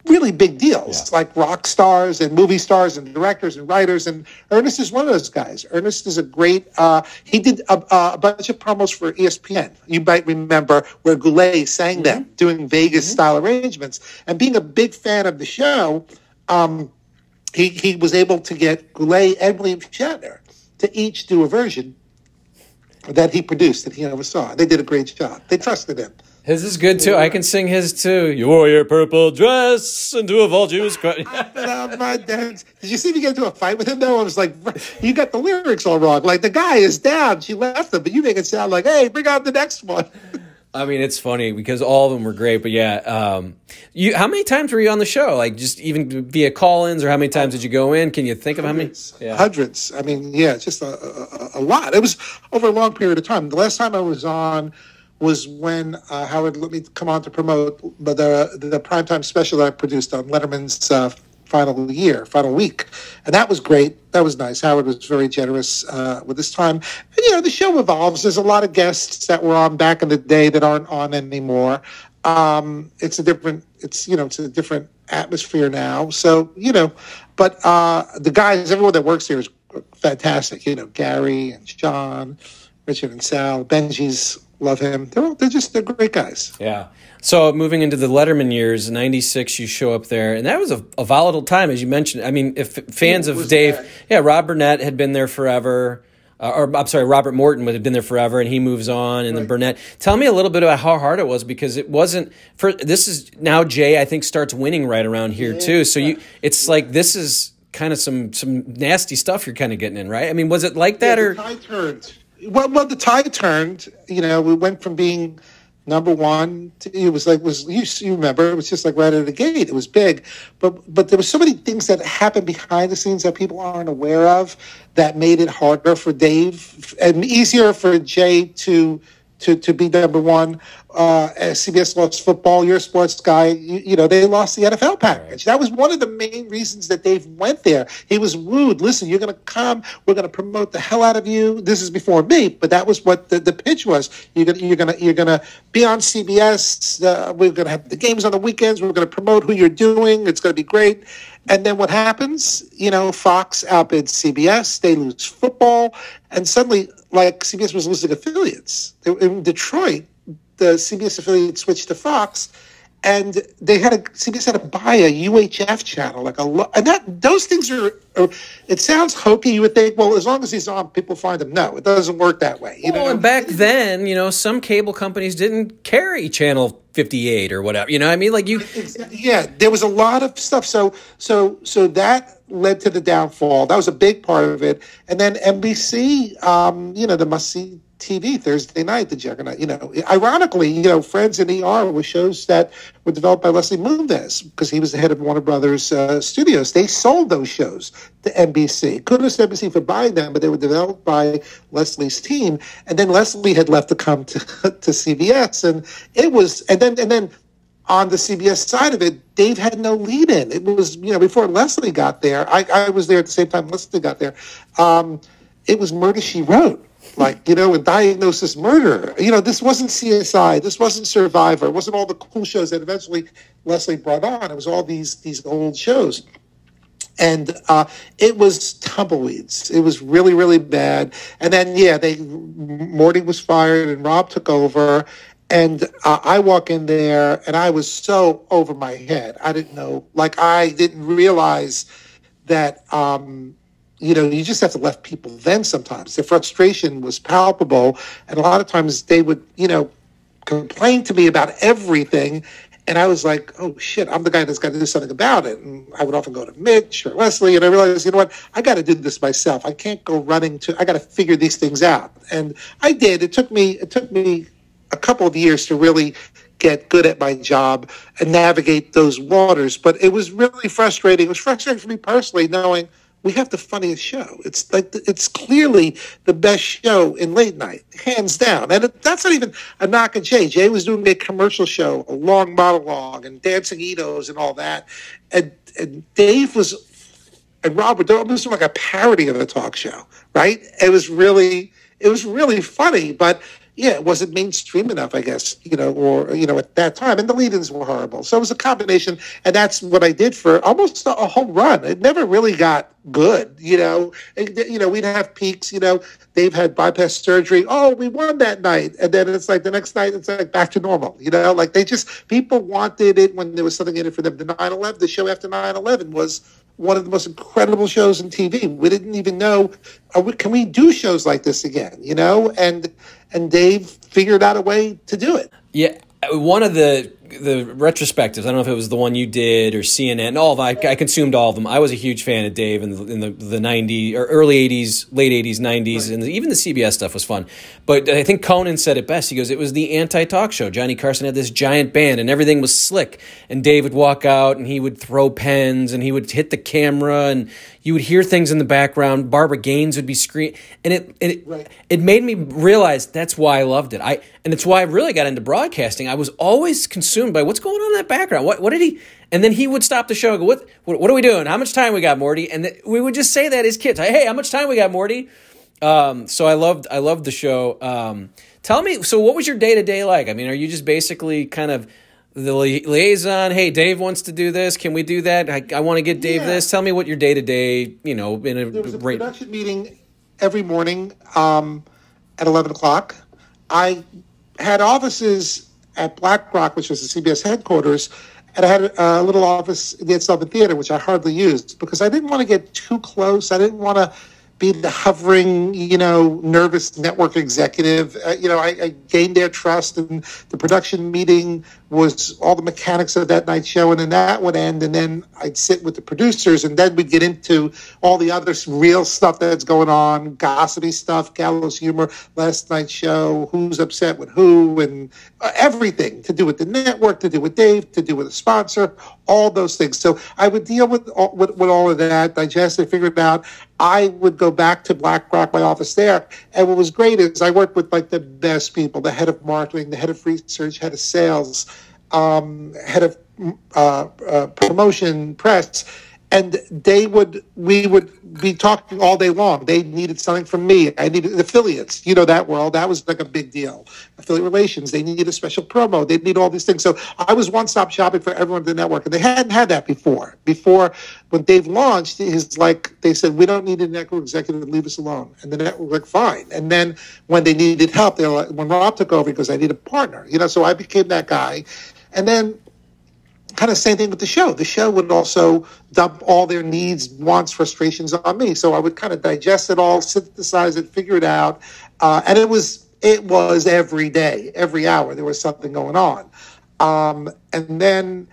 really big deals, yeah. like rock stars and movie stars and directors and writers. And Ernest is one of those guys. Ernest is a great. Uh, he did a, a, bunch of promos for ESPN. You might remember where Goulet sang mm-hmm. them, doing Vegas mm-hmm. style arrangements, and being a big fan of the show. Um, he he was able to get Goulet and William Shatner to each do a version that he produced that he oversaw. They did a great job. They trusted him. His is good too. I can sing his too. You wore your purple dress into a vulture's cry. Did you see me get into a fight with him though? I was like, you got the lyrics all wrong. Like the guy is down. She left him, but you make it sound like, hey, bring on the next one. I mean, it's funny because all of them were great, but yeah, um, you. How many times were you on the show? Like just even via call-ins, or how many times did you go in? Can you think hundreds, of how many? Yeah. Hundreds. I mean, yeah, just a, a, a lot. It was over a long period of time. The last time I was on was when uh, Howard let me come on to promote the the primetime special that I produced on Letterman's uh, final year, final week, and that was great. That was nice. Howard was very generous uh, with his time. And, you know, the show evolves. There's a lot of guests that were on back in the day that aren't on anymore. Um, it's a different. It's you know, it's a different atmosphere now. So you know, but uh, the guys, everyone that works here is fantastic. You know, Gary and John, Richard and Sal, Benji's love him. They're they're just they're great guys. Yeah. So moving into the Letterman years, '96, you show up there, and that was a, a, volatile time, as you mentioned. I mean, if fans of Dave, that? yeah, Rob Burnett had been there forever. Uh, or I'm sorry, Robert Morton would have been there forever, and he moves on, and right. then Burnett. Tell me a little bit about how hard it was because it wasn't for. This is now Jay. I think starts winning right around here yeah, too. So you, it's yeah. like this is kind of some some nasty stuff you're kind of getting in, right? I mean, was it like that yeah, or? Turned. Well, well, the tide turned. You know, we went from being number one. To, it was like was you, you remember? It was just like right out of the gate. It was big, but but there were so many things that happened behind the scenes that people aren't aware of that made it harder for Dave and easier for Jay to to to be number one uh, CBS lost football, you're a sports guy. You, you, know, they lost the NFL package. That was one of the main reasons that Dave went there. He was wooed. Listen, you're going to come. We're going to promote the hell out of you. This is before me, but that was what the, the pitch was. You're going you're going to you're going to be on CBS. Uh, we're going to have the games on the weekends. We're going to promote who you're doing. It's going to be great. And then what happens? You know, Fox outbids CBS. They lose football, and suddenly, like CBS was losing affiliates in Detroit the CBS affiliate switched to Fox, and they had a CBS had to buy a UHF channel, like a and that those things are, are. It sounds hokey. You would think, well, as long as he's on, people find him. No, it doesn't work that way. You well, know? and back then, you know, some cable companies didn't carry channel fifty eight or whatever. You know, what I mean, like you. Yeah, there was a lot of stuff. So, so, so that led to the downfall. That was a big part of it. And then NBC, um, you know, the must see TV Thursday night, the Juggernaut. You know, ironically, you know, Friends and ER were shows that were developed by Leslie Moonves because he was the head of Warner Brothers uh, Studios. They sold those shows to NBC. Kudos to NBC for buying them, but they were developed by Leslie's team. And then Leslie had left to come to, to CBS, and it was, and then and then on the CBS side of it, Dave had no lead in. It was, you know, before Leslie got there, I, I was there at the same time Leslie got there. Um, it was Murder She Wrote like you know, a diagnosis murder. You know, this wasn't CSI, this wasn't Survivor, it wasn't all the cool shows that eventually Leslie brought on. It was all these these old shows, and uh, it was tumbleweeds. It was really really bad. And then yeah, they Morty was fired and Rob took over. And uh, I walk in there, and I was so over my head. I didn't know, like, I didn't realize that um, you know, you just have to let people vent sometimes. Their frustration was palpable. And a lot of times they would, you know, complain to me about everything. And I was like, oh shit, I'm the guy that's got to do something about it. And I would often go to Mitch or Leslie, and I realized, you know what, I got to do this myself. I can't go running to. I got to figure these things out. And I did. It took me. It took me a couple of years to really get good at my job and navigate those waters. But it was really frustrating. It was frustrating for me personally, knowing we have the funniest show. It's like it's clearly the best show in late night, hands down. And it, that's not even a knock at Jay. Jay was doing a commercial show, a long monologue, and dancing Itos and all that. And, and Dave was and Robert almost like a parody of a talk show, right? It was really it was really funny, but yeah, it wasn't mainstream enough, I guess, you know, or, you know, at that time. And the lead ins were horrible. So it was a combination. And that's what I did for almost a, whole run. It never really got good, you know. you know, we'd have peaks, you know, they've had bypass surgery. Oh, we won that night. And then it's like the next night, it's like back to normal, you know, like they just, people wanted it when there was something in it for them. The 9 11, the show after 9 11 was one of the most incredible shows in TV. We didn't even know, we, can we do shows like this again? You know, and and Dave figured out a way to do it. Yeah, one of the the retrospectives. I don't know if it was the one you did or CNN. All of I, I consumed all of them. I was a huge fan of Dave in the in the, the '90s or early '80s, late '80s, '90s, right. and the, even the CBS stuff was fun. But I think Conan said it best. He goes, "It was the anti-talk show." Johnny Carson had this giant band, and everything was slick. And Dave would walk out, and he would throw pens, and he would hit the camera, and you would hear things in the background. Barbara Gaines would be screaming, and it it, right. it made me realize that's why I loved it. I and it's why I really got into broadcasting. I was always consumed by what's going on in that background. What what did he? And then he would stop the show. And go, what, what what are we doing? How much time we got, Morty? And th- we would just say that as kids. Hey, how much time we got, Morty? Um, so I loved I loved the show. Um, tell me, so what was your day to day like? I mean, are you just basically kind of the li- liaison. Hey, Dave wants to do this. Can we do that? I, I want to get Dave yeah. this. Tell me what your day to day, you know, in a, there was a rate. production meeting every morning um, at eleven o'clock. I had offices at Black Rock, which was the CBS headquarters, and I had a little office in the Sullivan Theater, which I hardly used because I didn't want to get too close. I didn't want to be the hovering, you know, nervous network executive. Uh, you know, I, I, gained their trust, and the production meeting was all the mechanics of that night show, and then that would end, and then I'd sit with the producers, and then we'd get into all the other real stuff that's going on, gossipy stuff, gallows humor, last night's show, who's upset with who, and uh, everything to do with the network, to do with Dave, to do with a sponsor, all those things. So I would deal with all, with, with all of that, digest it, figure it out. I would go back to Black Rock, my office there. And what was great is I worked with like the best people, the head of marketing, the head of research, head of sales, um, head of uh, uh, promotion, press and they would we would be talking all day long. They needed something from me. I needed affiliates. You know that world. That was like a big deal. Affiliate relations. They needed a special promo. They need all these things. So i was one-stop shopping for everyone in the network and they hadn't had that before. Before when dave launched his like they said we don't need a network executive. Leave us alone. And the network like fine. And then when they needed help they were like when rob took over because i need a partner you know so i became that guy. And then kind of same thing with the show. The show would also dump all their needs, wants, frustrations on me. So I would kind of digest it all, synthesize it, figure it out, uh, and it was it was every day, every hour there was something going on, um, and then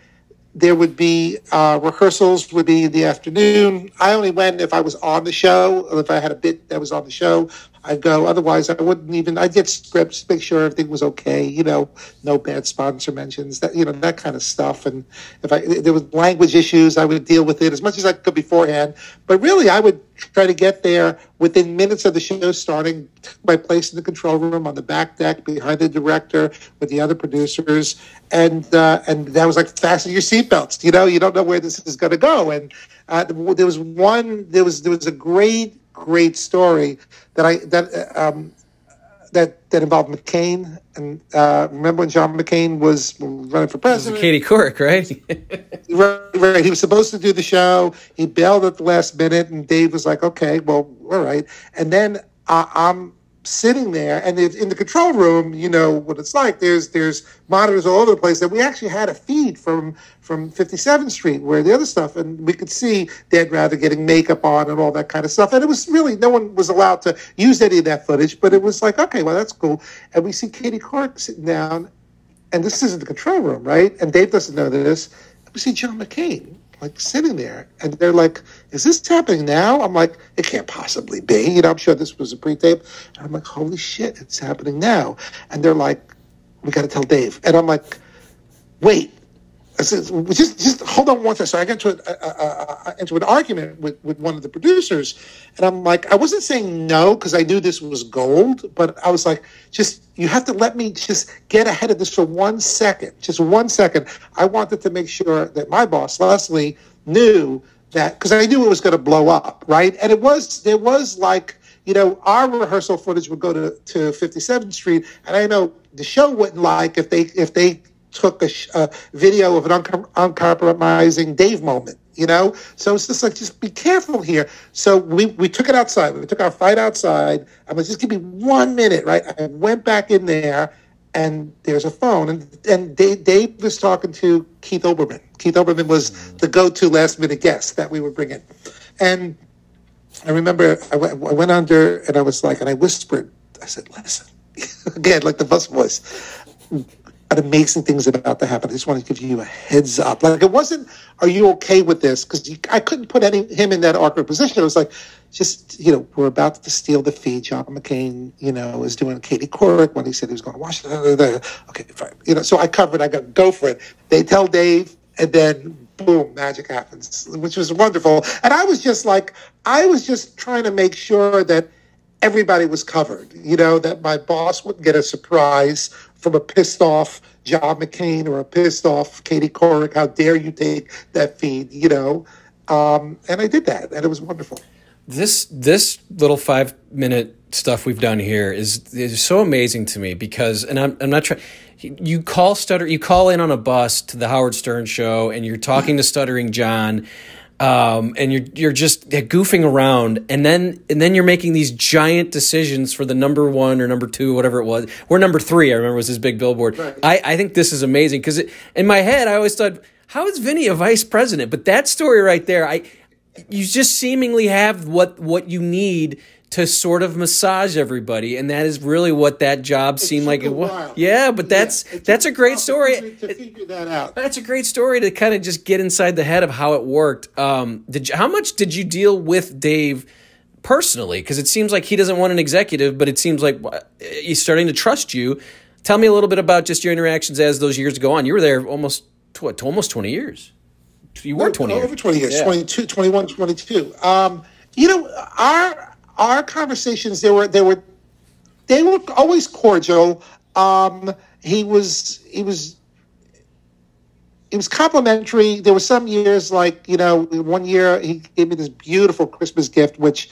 there would be uh, rehearsals would be in the afternoon. I only went if I was on the show, or if I had a bit that was on the show. I'd go. Otherwise, I wouldn't even. I'd get scripts, to make sure everything was okay. You know, no bad sponsor mentions. That you know that kind of stuff. And if I there was language issues, I would deal with it as much as I could beforehand. But really, I would try to get there within minutes of the show starting. My place in the control room on the back deck behind the director with the other producers, and uh, and that was like fasten your seatbelts. You know, you don't know where this is going to go. And uh, there was one. There was there was a great great story that I that um, that that involved McCain. And uh, remember when John McCain was running for president? Katie Couric, right? right? Right. He was supposed to do the show. He bailed at the last minute, and Dave was like, "Okay, well, all right." And then uh, I'm sitting there and in the control room you know what it's like. There's there's monitors all over the place that we actually had a feed from from 57th street where the other stuff and we could see Dan Rather getting makeup on and all that kind of stuff. And it was really no one was allowed to use any of that footage but it was like okay well that's cool. And we see Katie Couric sitting down and this isn't the control room right? And Dave doesn't know this. We see John McCain like sitting there and they're like, is this happening now? I'm like, it can't possibly be. You know, I'm sure this was a pre-tape. And I'm like, holy shit, it's happening now. And they're like, we got to tell Dave. And I'm like, wait, Said, just just hold on one second. So I got into, a, a, a, into an argument with, with one of the producers, and I'm like, I wasn't saying no because I knew this was gold, but I was like, just you have to let me just get ahead of this for one second, just one second. I wanted to make sure that my boss Leslie knew that because I knew it was going to blow up, right? And it was there was like you know our rehearsal footage would go to to 57th Street, and I know the show wouldn't like if they if they took a, a video of an uncom- uncompromising Dave moment, you know? So it's just like, just be careful here. So we, we took it outside. We took our fight outside. I'm like, just give me one minute, right? I went back in there and there's a phone. And, and Dave, Dave was talking to Keith Olbermann. Keith Olbermann was the go to last minute guest that we would bring in. And I remember I went, I went under and I was like, and I whispered, I said, listen, again, like the bus voice amazing things about to happen. I just want to give you a heads up. Like it wasn't, are you okay with this? Because I couldn't put any him in that awkward position. It was like, just you know, we're about to steal the feed. John McCain, you know, is doing Katie Couric when he said he was going to Washington. Okay, fine. You know, so I covered. I got go for it. They tell Dave, and then boom, magic happens, which was wonderful. And I was just like, I was just trying to make sure that everybody was covered. You know, that my boss wouldn't get a surprise from a pissed off John McCain or a pissed off Katie Couric. How dare you take that feed? You know, um, and I did that, and it was wonderful. This this little five minute stuff we've done here is is so amazing to me because, and I'm I'm not trying. You call stutter. You call in on a bus to the Howard Stern show, and you're talking to Stuttering John, um, and you're you're just goofing around, and then and then you're making these giant decisions for the number one or number two, whatever it was. We're number three. I remember was his big billboard. Right. I I think this is amazing because in my head I always thought, how is Vinny a vice president? But that story right there, I you just seemingly have what what you need to sort of massage everybody, and that is really what that job it seemed like it was. Yeah, but that's yeah, that's a great story. To figure that out. That's a great story to kind of just get inside the head of how it worked. Um, did you, how much did you deal with Dave? personally because it seems like he doesn't want an executive but it seems like he's starting to trust you tell me a little bit about just your interactions as those years go on you were there almost what almost 20 years you were 20 over 20 years yeah. 22 21 22 um, you know our our conversations they were they were they were always cordial. Um, he was he was he was complimentary. There were some years like you know one year he gave me this beautiful Christmas gift, which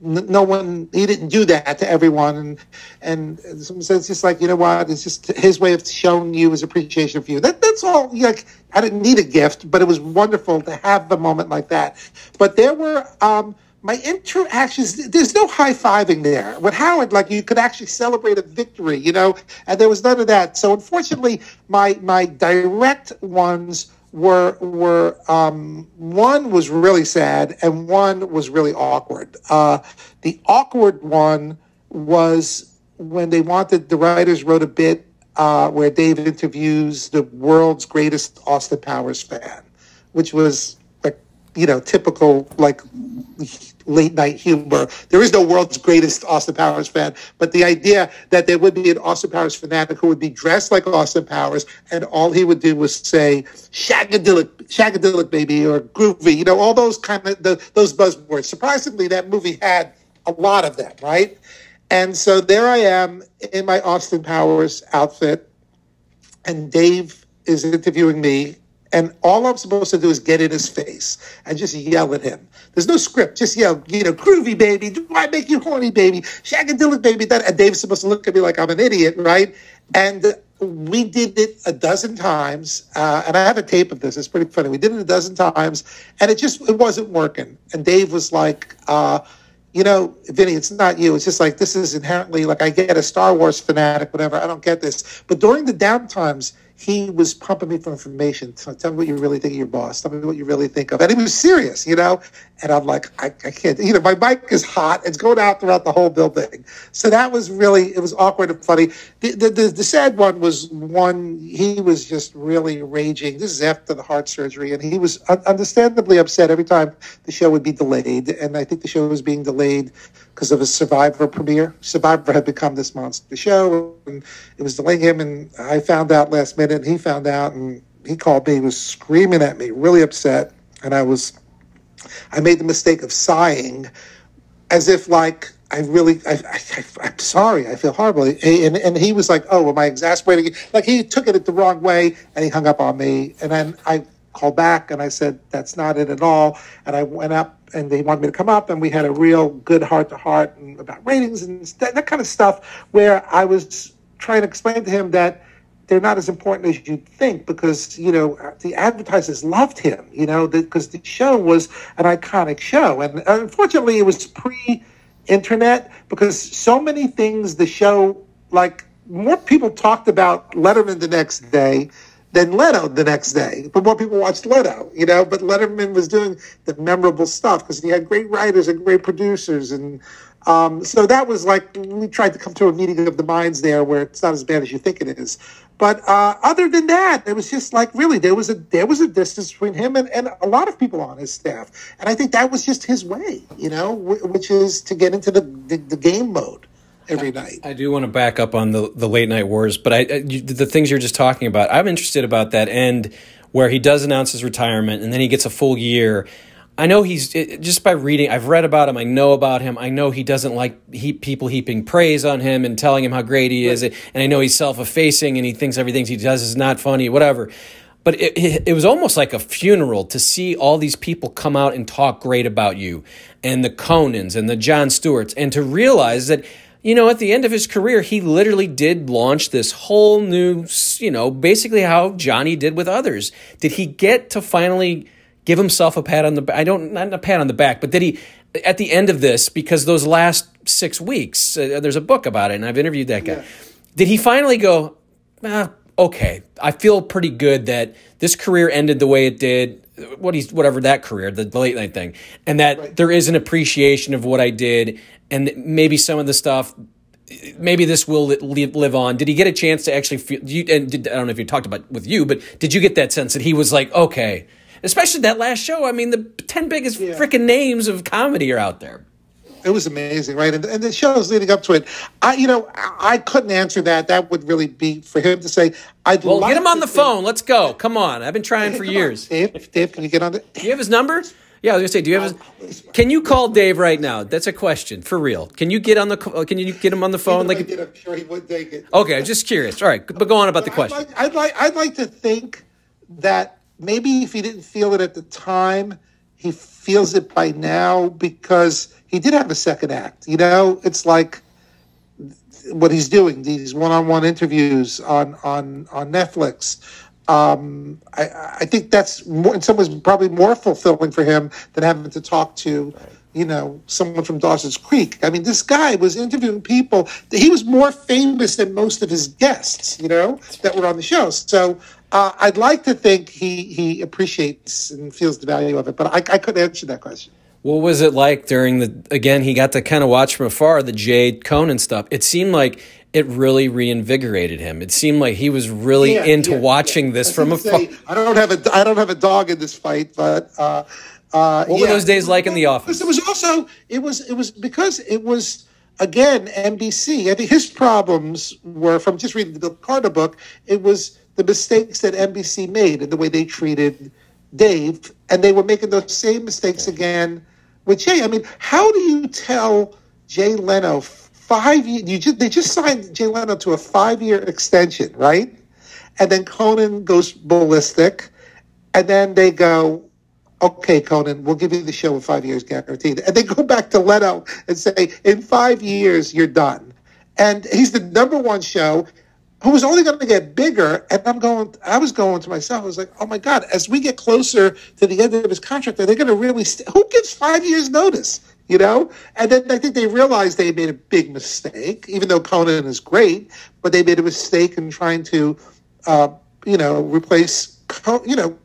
no one he didn't do that to everyone and and so it's just like you know what it's just his way of showing you his appreciation for you that that's all like i didn't need a gift but it was wonderful to have the moment like that but there were um my interactions, there's no high fiving there. With Howard, like you could actually celebrate a victory, you know, and there was none of that. So unfortunately, my my direct ones were were um, one was really sad and one was really awkward. Uh, the awkward one was when they wanted the writers wrote a bit uh, where Dave interviews the world's greatest Austin Powers fan, which was like you know typical like late night humor. There is no world's greatest Austin Powers fan, but the idea that there would be an Austin Powers fanatic who would be dressed like Austin Powers and all he would do was say shagadelic, shagadelic baby or groovy, you know, all those kind of the, those buzzwords. Surprisingly, that movie had a lot of them, right? And so there I am in my Austin Powers outfit, and Dave is interviewing me and all I'm supposed to do is get in his face and just yell at him. There's no script. Just yell, you know, groovy baby. Do I make you horny, baby? Shagadelic baby. That and Dave's supposed to look at me like I'm an idiot, right? And we did it a dozen times, uh, and I have a tape of this. It's pretty funny. We did it a dozen times, and it just it wasn't working. And Dave was like, uh, you know, Vinny, it's not you. It's just like this is inherently like I get a Star Wars fanatic, whatever. I don't get this. But during the down times he was pumping me for information. Tell me what you really think of your boss. Tell me what you really think of. And he was serious, you know? And I'm like, I, I can't, you know, my mic is hot. It's going out throughout the whole building. So that was really, it was awkward and funny. The, the, the, the sad one was one, he was just really raging. This is after the heart surgery. And he was understandably upset every time the show would be delayed. And I think the show was being delayed because of a Survivor premiere. Survivor had become this monster show, and it was delaying him. And I found out last minute, and he found out, and he called me. He was screaming at me, really upset, and I was. I made the mistake of sighing, as if like I really, I, I, am sorry, I feel horrible. And, and he was like, oh, am I exasperating? Like he took it the wrong way and he hung up on me. And then I called back and I said, that's not it at all. And I went up and they wanted me to come up and we had a real good heart to heart about ratings and that, that kind of stuff where I was trying to explain to him that they're not as important as you'd think because you know the advertisers loved him you know because the, the, show was an iconic show and unfortunately it was pre-internet because so many things the show like more people talked about letterman the next day than Leno the next day. But more people watched Leno, you know. But Letterman was doing the memorable stuff because he had great writers and great producers, and um, so that was like we tried to come to a meeting of the minds there, where it's not as bad as you think it is. But uh, other than that, it was just like really there was a there was a distance between him and, and a lot of people on his staff, and I think that was just his way, you know, which is to get into the, the, the game mode every night. I do want to back up on the the late night wars, but I, I the things you're just talking about, I'm interested about that end where he does announce his retirement and then he gets a full year. I know he's just by reading. I've read about him. I know about him. I know he doesn't like he, people heaping praise on him and telling him how great he is. And I know he's self-effacing and he thinks everything he does is not funny, whatever. But it, it, it was almost like a funeral to see all these people come out and talk great about you, and the Conans and the Jon Stewarts, and to realize that you know, at the end of his career, he literally did launch this whole new, you know, basically how Johnny did with others. Did he get to finally give himself a pat on the back? I don't, not a pat on the back, but did he, at the end of this, because those last six weeks, uh, there's a book about it, and I've interviewed that guy. Yeah. Did he finally go, ah, okay, I feel pretty good that this career ended the way it did? What he's whatever that career, the, the late night thing, and that right. there is an appreciation of what I did, and maybe some of the stuff maybe this will live on. Did he get a chance to actually feel? You, and did, I don't know if you talked about with you, but did you get that sense that he was like, okay, especially that last show? I mean, the ten biggest yeah. freaking names of comedy are out there. It was amazing, right? And, and the shows leading up to it, I, you know, I couldn't answer that. That would really be for him to say. I'd well, get him on the phone. Let's go. Come on, I've been trying for years. Dave, Dave, can you get on it? Do you have his number? Yeah, I was gonna say, do you have? His, can you call Dave right now? That's a question for real. Can you get on the? Uh, can you get him on the phone? Like, did, I'm sure he would take it. Okay, I'm just curious. All right, but go on about the question. I'd like, I'd like, I'd like to think that maybe if he didn't feel it at the time, he feels it by now because he did have a second act. You know, it's like what he's doing these one-on-one interviews on on on Netflix um, I, I, think that's more, in some ways probably more fulfilling for him than having to talk to, right. you know, someone from Dawson's Creek. I mean, this guy was interviewing people. He was more famous than most of his guests, you know, that were on the show. So, uh, uh, I'd like to think he he appreciates and feels the value of it, but I, I couldn't answer that question. What was it like during the again? He got to kind of watch from afar the Jade Conan stuff. It seemed like it really reinvigorated him. It seemed like he was really yeah, into yeah, watching yeah. this from afar. I don't have a I don't have a dog in this fight, but uh, uh, what were those days like in the office? It was also it was it was because it was again NBC. I think his problems were from just reading the Bill Carter book. It was the mistakes that NBC made and the way they treated Dave, and they were making those same mistakes again with Jay. I mean, how do you tell Jay Leno five years? You just they just signed Jay Leno to a five year extension, right? And then Conan goes ballistic, and then they go, "Okay, Conan, we'll give you the show in five years guaranteed." And they go back to Leno and say, "In five years, you're done." And he's the number one show who was only going to get bigger. And I'm going, I was going to myself, I was like, oh my God, as we get closer to the end of his contract, are they going to really, st- who gives five years notice? You know? And then I think they realized they made a big mistake, even though Conan is great, but they made a mistake in trying to, uh, you know, replace, you know,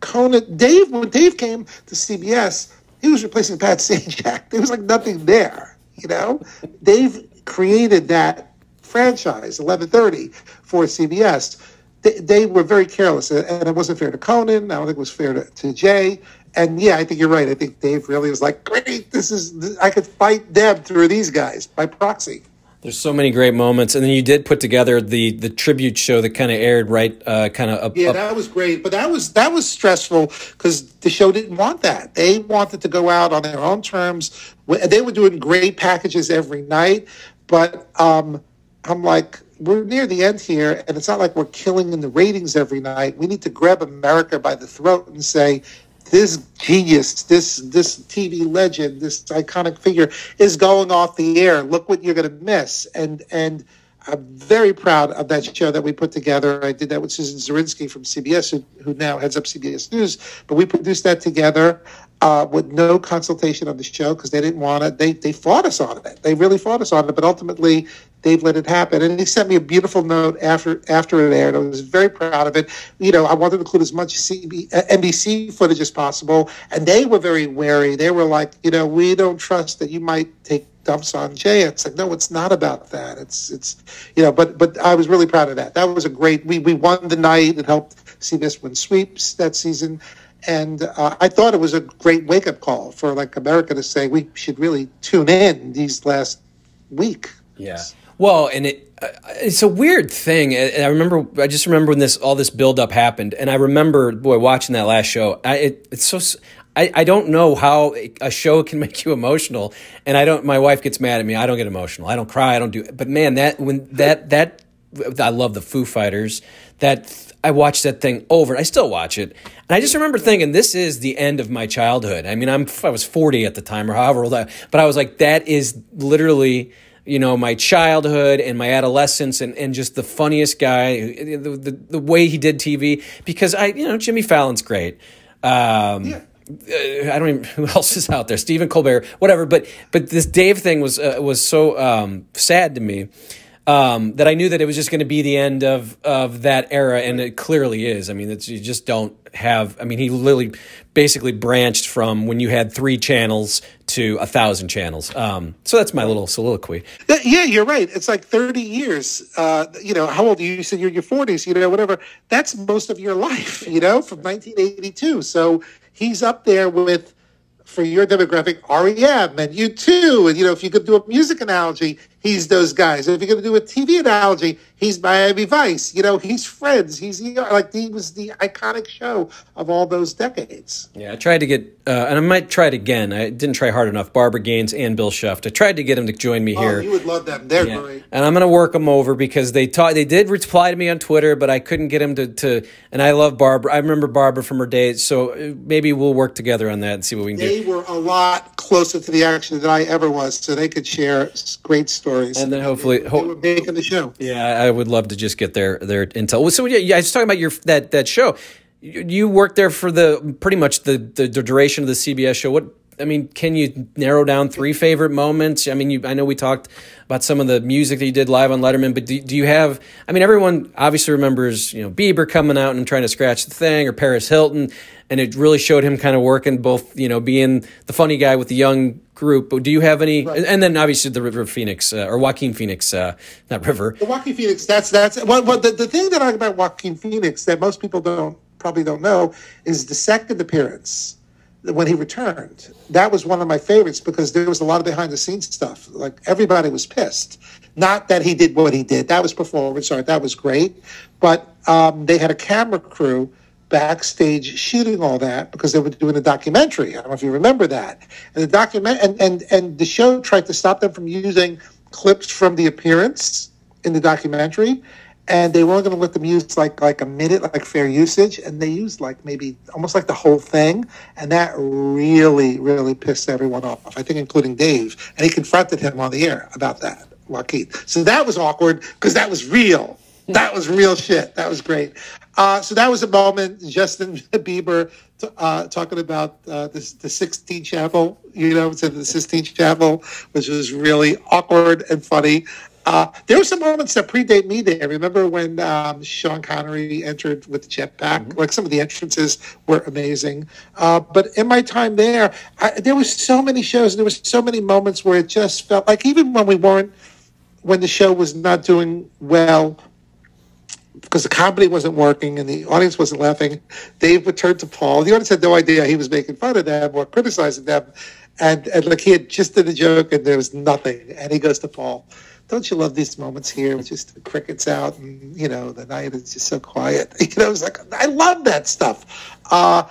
Conan. Dave, when Dave came to CBS, he was replacing Pat Sajak. There was like nothing there, you know? Dave created that franchise, 1130 for CBS. They, they, were very careless, and it wasn't fair to Conan. I don't think it was fair to, to Jay. And yeah, I think you're right. I think Dave really was like, great, this is, I could fight Deb through these guys by proxy. There's so many great moments, and then you did put together the the tribute show that kind of aired right, uh, kind of up. Yeah, that was great, but that was that was stressful because the show didn't want that. They wanted to go out on their own terms. They were doing great packages every night, but um, I'm like, we're near the end here, and it's not like we're killing in the ratings every night. We need to grab America by the throat and say, this genius, this this TV legend, this iconic figure is going off the air. Look what you're going to miss. And and I'm very proud of that show that we put together. I did that with Susan Zirinsky from CBS, who, who now heads up CBS News. But we produced that together uh, with no consultation on the show because they didn't want it. They they fought us on it. They really fought us on it. But ultimately, Dave let it happen. And he sent me a beautiful note after after it aired. I was very proud of it. You know, I wanted to include as much CB, uh, NBC footage as possible, and they were very wary. They were like, you know, we don't trust that you might take dumps on Jay. It's like, no, it's not about that. It's it's you know, but but I was really proud of that. That was a great. We we won the night. It helped CBS win sweeps that season and uh, I thought it was a great wake up call for like America to say we should really tune in these last week. Yeah. Well, and it uh, it's a weird thing. And I remember I just remember when this all this build up happened, and I remember boy watching that last show. I, it, it's so. I, I don't know how a show can make you emotional, and I don't. My wife gets mad at me. I don't get emotional. I don't cry. I don't do. But man, that when that that I love the Foo Fighters. That I watched that thing over. I still watch it, and I just remember thinking, "This is the end of my childhood." I mean, I'm I was 40 at the time, or however old I, but I was like, "That is literally." You know, my childhood and my adolescence, and, and just the funniest guy, the, the, the way he did TV. Because I, you know, Jimmy Fallon's great. Um, yeah. Uh, I don't even who else is out there. Stephen Colbert, whatever. But but this Dave thing was uh, was so um, sad to me um, that I knew that it was just going to be the end of of that era, and it clearly is. I mean, you just don't have. I mean, he literally basically branched from when you had three channels to a thousand channels. Um, so that's my little soliloquy. Yeah, you're right. It's like 30 years. Uh, you know, how old are you? You said you're in your 40s. You know, whatever. That's most of your life. You know, from 1982. So he's up there with for your demographic, REM and U2. And, you know, if you could do a music analogy, he's those guys. If you're going to do a TV analogy, he's Miami Vice. You know, he's Friends. He's like he was the iconic show of all those decades. Yeah, I tried to get, uh, and I might try it again. I didn't try hard enough. Barbara Gaines and Bill Scheft. I tried to get him to join me oh, here. You would love them. They're yeah. great. And I'm going to work them over because they taught. They did reply to me on Twitter, but I couldn't get him to. to and I love Barbara. I remember Barbara from her days, so uh, maybe we'll work together on that and see what we can they do. They were a lot closer to the action than I ever was, so they could share great stories. And then hopefully, they, they the show. Yeah, I would love to just get their their intel. So yeah, I was talking about your that that show. You, you worked there for the pretty much the, the, the duration of the CBS show. What I mean, can you narrow down three favorite moments? I mean, you, I know we talked about some of the music that you did live on Letterman, but do, do you have? I mean, everyone obviously remembers you know Bieber coming out and trying to scratch the thing, or Paris Hilton, and it really showed him kind of working both. You know, being the funny guy with the young group. Do you have any? Right. And then obviously the River Phoenix uh, or Joaquin Phoenix, uh, not River. The Joaquin Phoenix. That's that's what. Well, the, the thing that I like about Joaquin Phoenix that most people don't probably don't know is the second appearance when he returned. That was one of my favorites because there was a lot of behind the scenes stuff. Like everybody was pissed. Not that he did what he did. That was performance art. That was great. But um, they had a camera crew backstage shooting all that because they were doing a documentary. I don't know if you remember that. And the document and, and, and the show tried to stop them from using clips from the appearance in the documentary and they weren't going to let them use like like a minute, like fair usage, and they used like maybe almost like the whole thing, and that really really pissed everyone off. I think, including Dave, and he confronted him on the air about that, Joaquin. So that was awkward because that was real. That was real shit. That was great. Uh, so that was a moment. Justin Bieber uh, talking about uh, the, the Sistine Chapel, you know, to the Sistine Chapel, which was really awkward and funny. Uh, there were some moments that predate me there. Remember when um, Sean Connery entered with the jetpack? Mm-hmm. Like some of the entrances were amazing. Uh, but in my time there, I, there was so many shows. And there was so many moments where it just felt like even when we weren't, when the show was not doing well, because the comedy wasn't working and the audience wasn't laughing, Dave would turn to Paul. The audience had no idea he was making fun of them or criticizing them. And, and like he had just did a joke and there was nothing. And he goes to Paul don't you love these moments here with just the crickets out and you know the night is just so quiet you know it's like i love that stuff uh,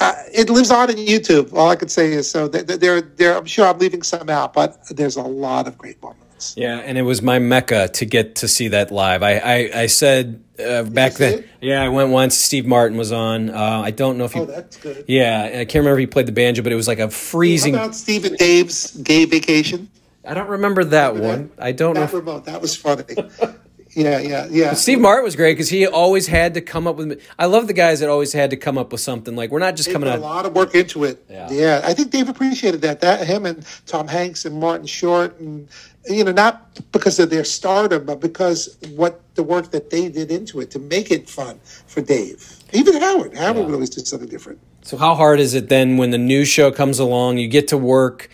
uh, it lives on in youtube all i can say is so there there i'm sure i'm leaving some out but there's a lot of great moments yeah and it was my mecca to get to see that live i i, I said uh, back then it? yeah i went once steve martin was on uh, i don't know if you oh, that's good yeah i can't remember if he played the banjo but it was like a freezing How about steve and dave's gay vacation I don't remember that remember one. That? I don't that know. Remote. That was funny. yeah, yeah, yeah. But Steve Martin was great because he always had to come up with. I love the guys that always had to come up with something. Like we're not just they coming out. A lot of work into it. Yeah. yeah, I think Dave appreciated that. That him and Tom Hanks and Martin Short and you know not because of their stardom, but because what the work that they did into it to make it fun for Dave. Even Howard. Howard yeah. would always do something different. So how hard is it then when the new show comes along? You get to work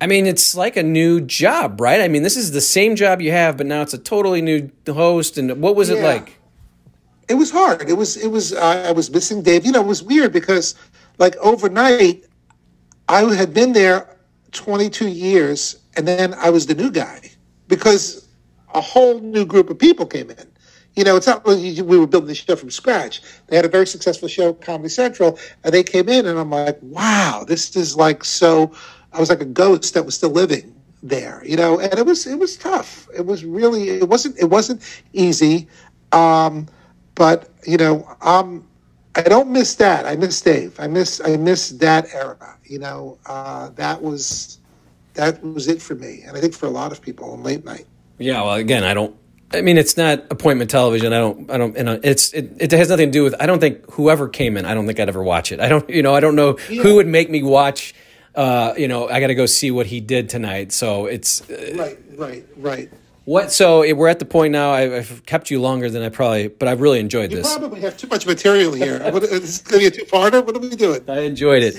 I mean, it's like a new job, right? I mean, this is the same job you have, but now it's a totally new host. And what was yeah. it like? It was hard. It was. It was. Uh, I was missing Dave. You know, it was weird because, like, overnight, I had been there 22 years, and then I was the new guy because a whole new group of people came in. You know, it's not like we were building the show from scratch. They had a very successful show, Comedy Central, and they came in, and I'm like, wow, this is like so I was like a ghost that was still living there, you know, and it was it was tough. It was really it wasn't it wasn't easy, um, but you know, um, I don't miss that. I miss Dave. I miss I miss that era. You know, uh, that was that was it for me, and I think for a lot of people on late night. Yeah, well, again, I don't. I mean, it's not appointment television. I don't. I don't. You know, it's it, it has nothing to do with. I don't think whoever came in. I don't think I'd ever watch it. I don't. You know, I don't know yeah. who would make me watch uh, you know, I got to go see what he did tonight. So it's uh, right, right, right. What? So we're at the point now. I've kept you longer than I probably, but I've really enjoyed you this. You probably have too much material here. what, is this going to be a two-parter? What are we doing? I enjoyed it.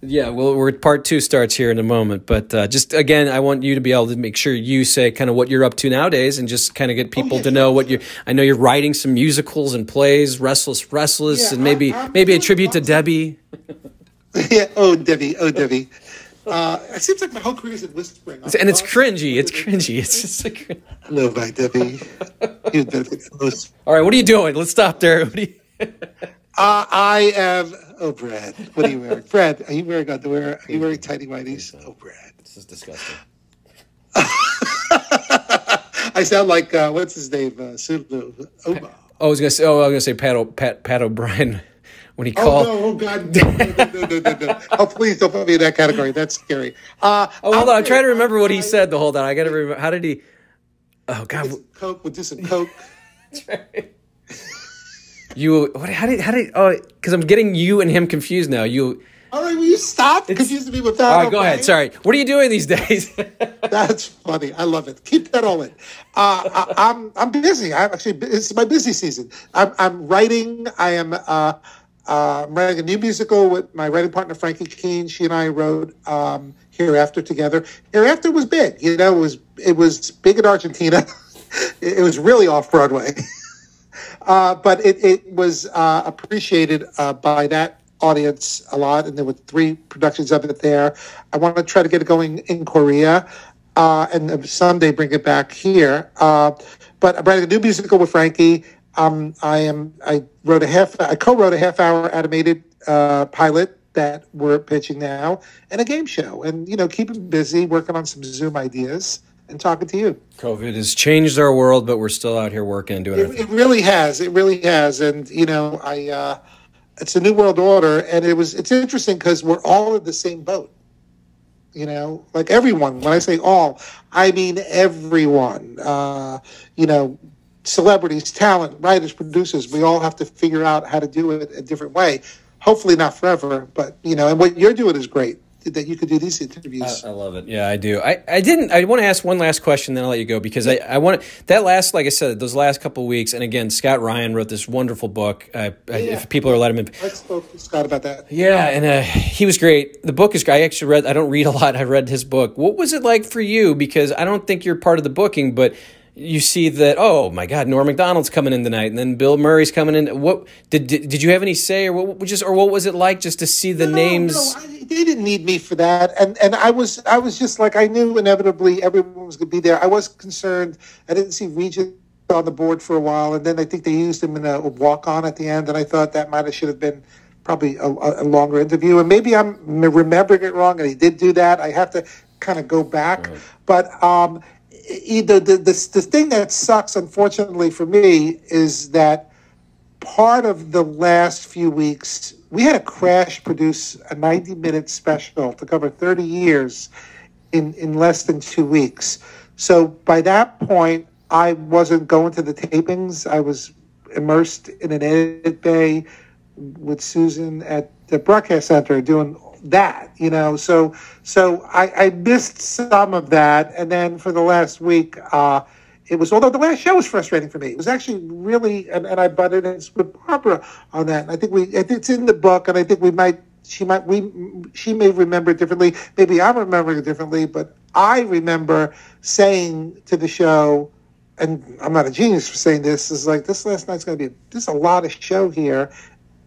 Yeah, well, we're part two starts here in a moment, but uh, just again, I want you to be able to make sure you say kind of what you're up to nowadays, and just kind of get people oh, yeah, to know what you. I know you're writing some musicals and plays, Restless, Restless, yeah, and maybe I, maybe a tribute to Debbie. yeah. Oh, Debbie. Oh, Debbie. Uh, it seems like my whole career is in whispering. And it's cringy. It's cringy. It's just a like. Hello, my Debbie. All right, what are you doing? Let's stop there. What are you... uh, I am. Oh, Brad. What are you wearing? Brad, are you wearing underwear? Are you wearing tidy whities? Oh, Brad. This is disgusting. I sound like uh, what's his name? Uh, Sulu. Oh, I was gonna say. Oh, I was gonna say Pat. O, Pat. Pat O'Brien when he called. Oh, no, oh God, no, no, no. Oh, please don't put me in that category. That's scary. Uh, oh, hold on. I'm trying to remember what he said. The hold on. I got to remember. How did he? Oh God. Coke. We'll do some coke. You what? How did? How did? Oh, because I'm getting you and him confused now. You. All right, will you stop confusing me with that? All right, go ahead. Sorry. What are you doing these days? That's funny. I love it. Keep that all in. Uh, I, I'm I'm busy. I'm actually it's my busy season. I'm I'm writing. I am. Uh, uh, I'm writing a new musical with my writing partner Frankie Keene. She and I wrote um, Hereafter together. Hereafter was big. You know, it was it was big in Argentina. it was really off Broadway, uh, but it it was uh, appreciated uh, by that audience a lot, and there were three productions of it there. I want to try to get it going in Korea, uh, and someday bring it back here. Uh, but I'm writing a new musical with Frankie. Um, I am. I wrote a half. I co-wrote a half-hour animated uh, pilot that we're pitching now, and a game show, and you know, keeping busy, working on some Zoom ideas, and talking to you. COVID has changed our world, but we're still out here working and doing it. It really has. It really has, and you know, I. Uh, it's a new world order, and it was. It's interesting because we're all in the same boat. You know, like everyone. When I say all, I mean everyone. Uh, you know, celebrities, talent, writers, producers, we all have to figure out how to do it a different way. Hopefully not forever, but you know, and what you're doing is great that you could do these interviews. I, I, love it. Yeah, I do. I, I didn't. I want to ask one last question, then I'll let you go because I, I want that last, like I said, those last couple weeks. And again, Scott Ryan wrote this wonderful book. Uh, yeah. If people are letting him, I spoke to Scott about that. Yeah, and uh, he was great. The book is. Great. I actually read. I don't read a lot. I read his book. What was it like for you? Because I don't think you're part of the booking, but you see that oh my god Norm Macdonald's coming in tonight and then Bill Murray's coming in. What did did, did you have any say or what just or what was it like just to see the no, names? no, I, they didn't need me for that and and I was I was just like I knew inevitably everyone was going to be there. I was concerned. I didn't see Regis on the board for a while and then I think they used him in a walk on at the end and I thought that might have should have been probably a, a longer interview and maybe I'm remembering it wrong and he did do that. I have to kind of go back. Right. but um the, the, the, the thing that sucks, unfortunately for me, is that part of the last few weeks, we had a crash produce a 90 minute special to cover 30 years in, in less than two weeks. So by that point, I wasn't going to the tapings. I was immersed in an edit bay with Susan at the broadcast center doing that, you know. So so I, I missed some of that, and then for the last week, uh, it was although the last show was frustrating for me. It was actually really, and, and I butted in with Barbara on that. And I think we, it's in the book, and I think we might, she might, we, she may remember it differently. Maybe I'm remembering it differently, but I remember saying to the show, and I'm not a genius for saying this, is like this last night's to be there's a lot of show here,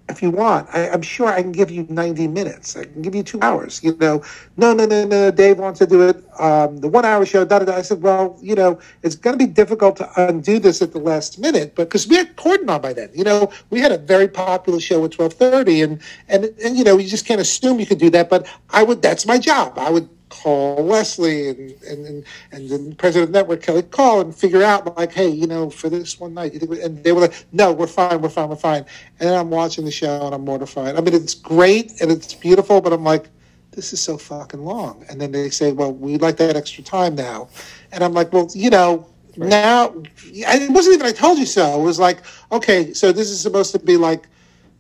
if you want, I, am sure I can give you 90 minutes. I can give you two hours. You know, no, no, no, no. Dave wants to do it. Um, the one hour show. Da, da, da. I said, well, you know, it's going to be difficult to undo this at the last minute, but because we had Corden on by then. You know, we had a very popular show at 12:30, and and and you know, you just can't assume you could do that. But I would. That's my job. I would call Leslie and and and, and the president of the network, Kelly, call and figure out like, hey, you know, for this one night, and they were like, no, we're fine, we're fine, we're fine. And then I'm watching the show and I'm mortified. I mean, it's great and it's beautiful, but I'm like, this is so fucking long. And then they say, well, we'd like that extra time now, and I'm like, well, you know. Right. Now, it wasn't even I told you so. It was like, okay, so this is supposed to be like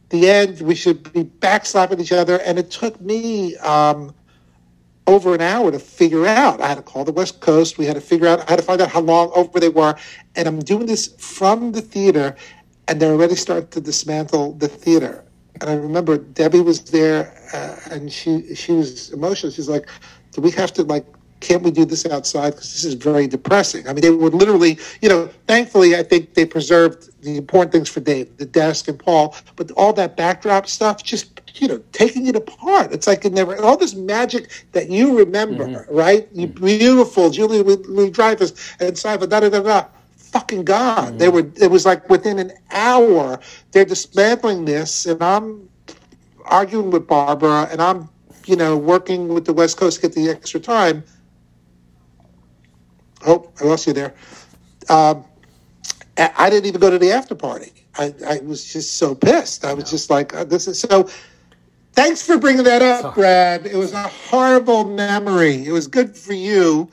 the end. We should be backslapping each other, and it took me um, over an hour to figure out. I had to call the West Coast. We had to figure out, I had to find out how long over they were. And I'm doing this from the theater, and they're already starting to dismantle the theater. And I remember Debbie was there, uh, and she she was emotional. She's like, "Do we have to like can't we do this outside? Because this is very depressing. I mean, they would literally, you know, thankfully, I think they preserved the important things for Dave, the desk and Paul, but all that backdrop stuff, just, you know, taking it apart. It's like it never, all this magic that you remember, mm-hmm. right? You beautiful Julia Louis-Dreyfus and Simon, da da da da. Fucking God. Mm-hmm. They were, it was like within an hour, they're dismantling this, and I'm arguing with Barbara, and I'm, you know, working with the West Coast to get the extra time Oh, I lost you there. Um, I didn't even go to the after party. I, I was just so pissed. I was just like, uh, this is so. Thanks for bringing that up, Brad. It was a horrible memory. It was good for you.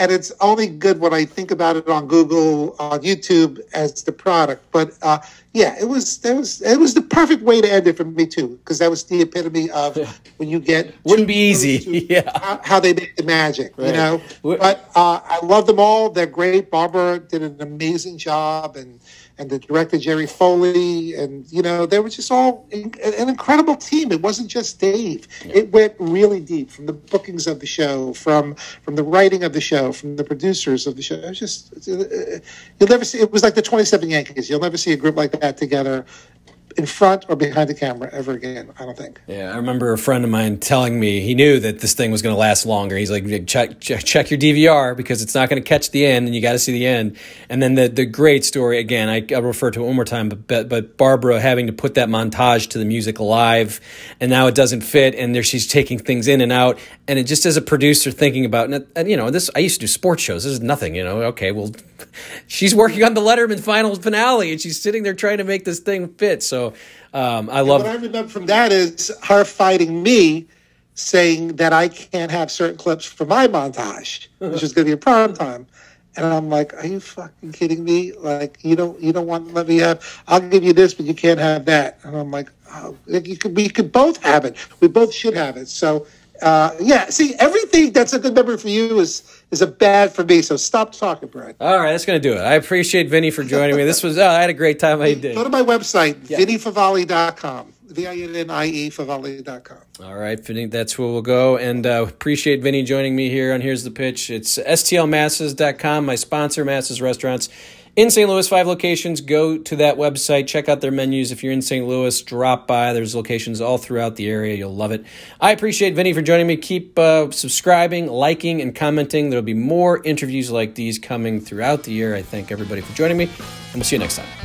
And it's only good when I think about it on Google, on YouTube as the product. But uh, yeah, it was that was it was the perfect way to end it for me too, because that was the epitome of when you get wouldn't be easy, yeah. How, how, they make the magic, right. you know. But uh, I love them all. They're great. Barbara did an amazing job, and and the director Jerry Foley, and you know they were just all in, an incredible team. It wasn't just Dave. Yeah. It went really deep from the bookings of the show, from from the writing of the show, from the producers of the show. It was just uh, you'll never see. It was like the Twenty Seven Yankees. You'll never see a group like that together in front or behind the camera ever again. I don't think. Yeah, I remember a friend of mine telling me he knew that this thing was going to last longer. He's like, check, check, check your DVR because it's not going to catch the end, and you got to see the end. And then the the great story again. I, will refer to it one more time, but but Barbara having to put that montage to the music live, and now it doesn't fit, and there she's taking things in and out, and it just as a producer thinking about, and you know, this I used to do sports shows. This is nothing, you know. Okay, well, she's working on the Letterman final finale, and she's sitting there trying to make this thing fit. So um, I love. what I remember from that is her fighting me, saying that I can't have certain clips for my montage, which is going to be a prime time. And I'm like, are you fucking kidding me? Like, you don't, you don't want to let me have. I'll give you this, but you can't have that. And I'm like, oh, you could, we could both have it. We both should have it. So, uh, yeah. See, everything that's a good memory for you is is a bad for me. So stop talking, Brad. All right, that's going to do it. I appreciate Vinny for joining me. This was, oh, I had a great time. I did. Go to my website, yeah. vinniefavale.com. V-I-N-N-I-E. All right, Vinny, that's where we'll go. And uh, appreciate Vinny joining me here on Here's the Pitch. It's stlmasses.com, my sponsor, Masses Restaurants in St. Louis, five locations. Go to that website, check out their menus. If you're in St. Louis, drop by. There's locations all throughout the area. You'll love it. I appreciate Vinny for joining me. Keep uh, subscribing, liking, and commenting. There'll be more interviews like these coming throughout the year. I thank everybody for joining me, and we'll see you next time.